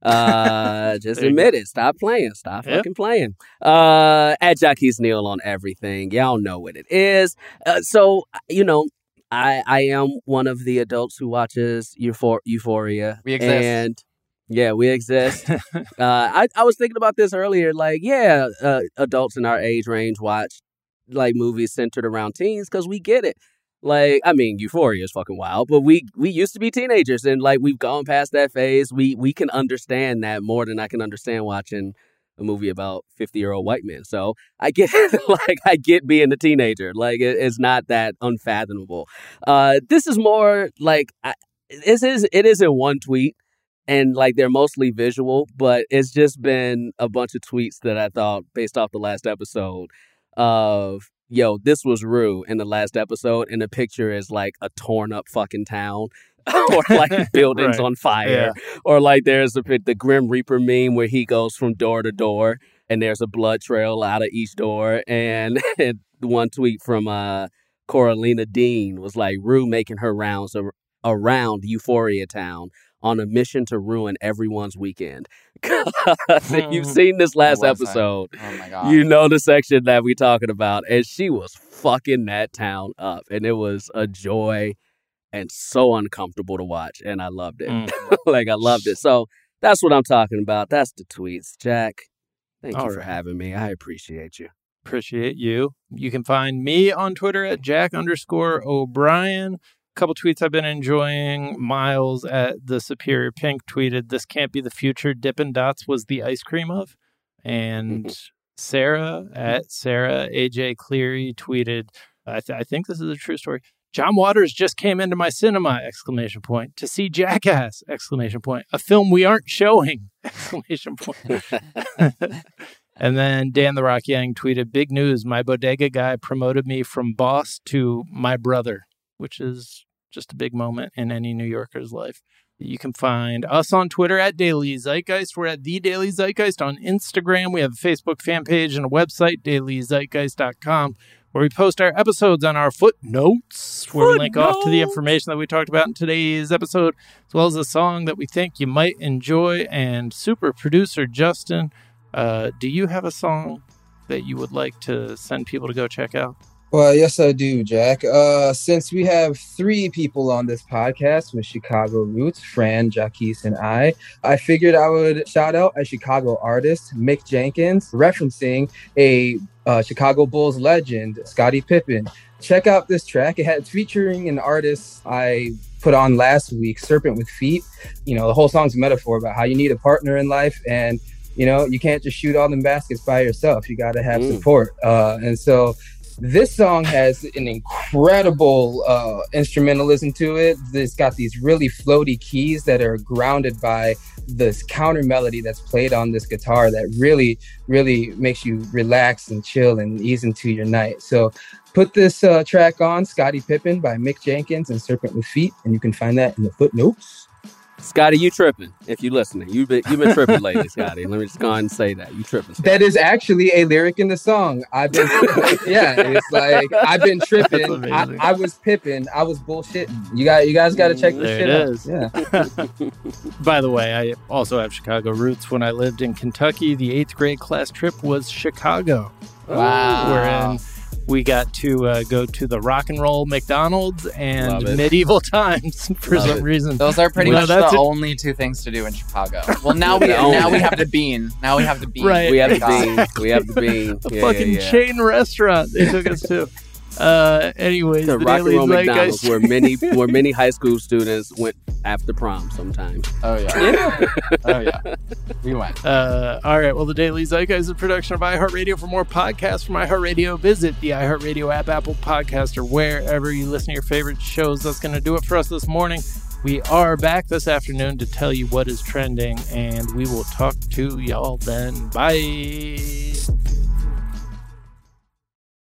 Uh, [LAUGHS] just admit it. Stop playing. Stop yep. fucking playing. Uh, at Jacquis Neal on everything. Y'all know what it is. Uh, so you know, I I am one of the adults who watches Euphor- Euphoria. We exist. And yeah, we exist. [LAUGHS] uh, I I was thinking about this earlier. Like, yeah, uh, adults in our age range watch like movies centered around teens because we get it. Like, I mean, Euphoria is fucking wild, but we we used to be teenagers and like we've gone past that phase. We we can understand that more than I can understand watching a movie about 50 year old white men. So I get [LAUGHS] like I get being a teenager. Like it, it's not that unfathomable. Uh, this is more like I, this is it is in one tweet and like they're mostly visual, but it's just been a bunch of tweets that I thought based off the last episode of yo, this was Rue in the last episode, and the picture is like a torn up fucking town. [LAUGHS] or like [LAUGHS] buildings right. on fire, yeah. or like there's a the Grim Reaper meme where he goes from door to door, and there's a blood trail out of each door. And, and [LAUGHS] one tweet from uh, Coralina Dean was like Rue making her rounds ar- around Euphoria Town on a mission to ruin everyone's weekend. you've seen this last episode, oh you know the section that we're talking about. And she was fucking that town up. And it was a joy and so uncomfortable to watch. And I loved it. Mm. [LAUGHS] like, I loved it. So that's what I'm talking about. That's the tweets. Jack, thank All you right. for having me. I appreciate you. Appreciate you. You can find me on Twitter at Jack underscore O'Brien A couple tweets I've been enjoying. Miles at the Superior Pink tweeted, "This can't be the future. Dippin' Dots was the ice cream of," and. [LAUGHS] Sarah at Sarah AJ Cleary tweeted, I, th- I, think this is a true story. John Waters just came into my cinema! Exclamation point to see Jackass! Exclamation point. A film we aren't showing! [LAUGHS] Exclamation point. [LAUGHS] and then Dan the Rock Yang tweeted, "Big news! My bodega guy promoted me from boss to my brother." which is just a big moment in any New Yorker's life. You can find us on Twitter at Daily Zeitgeist. We're at The Daily Zeitgeist on Instagram. We have a Facebook fan page and a website, dailyzeitgeist.com, where we post our episodes on our footnotes, where we link off to the information that we talked about in today's episode, as well as a song that we think you might enjoy. And super producer Justin, uh, do you have a song that you would like to send people to go check out? Well, yes, I do, Jack. Uh, since we have three people on this podcast with Chicago roots, Fran, Jacquis, and I, I figured I would shout out a Chicago artist, Mick Jenkins, referencing a uh, Chicago Bulls legend, Scottie Pippen. Check out this track. It had featuring an artist I put on last week, Serpent with Feet. You know, the whole song's a metaphor about how you need a partner in life and you know you can't just shoot all them baskets by yourself you got to have mm. support uh, and so this song has an incredible uh, instrumentalism to it. It's got these really floaty keys that are grounded by this counter melody that's played on this guitar that really, really makes you relax and chill and ease into your night. So put this uh, track on, Scottie Pippen by Mick Jenkins and Serpent with Feet, and you can find that in the footnotes. Scottie, you tripping? If you listening, you've been you've been tripping lately, Scottie. Let me just go ahead and say that you tripping. Scottie. That is actually a lyric in the song. I've been, [LAUGHS] yeah, it's like I've been tripping. I, I, was pipping. I was bullshitting. You got you guys got to check this there shit out. Yeah. [LAUGHS] By the way, I also have Chicago roots. When I lived in Kentucky, the eighth grade class trip was Chicago. Wow. Wherein We got to uh, go to the rock and roll McDonald's and medieval [LAUGHS] times for Love some it. reason. Those are pretty Well, much that's the it. only two things to do in Chicago. Well, now we [LAUGHS] now we have the bean. Now we have the bean. Right. We have the bean. We have the bean. [LAUGHS] a Yeah, fucking yeah, yeah. chain restaurant they took us to. Uh, anyways, The the, Rock and Daily Roll McDonald's, Zeitgeist. where many where many high school students went after prom sometimes. Oh yeah. [LAUGHS] oh yeah. We went. Uh, all right. Well, the Daily Zeitgeist is a production of iHeartRadio. For more podcasts from iHeartRadio, visit the iHeartRadio app, Apple Podcast, or wherever you listen to your favorite shows. That's going to do it for us this morning. We are back this afternoon to tell you what is trending, and we will talk to y'all then. Bye.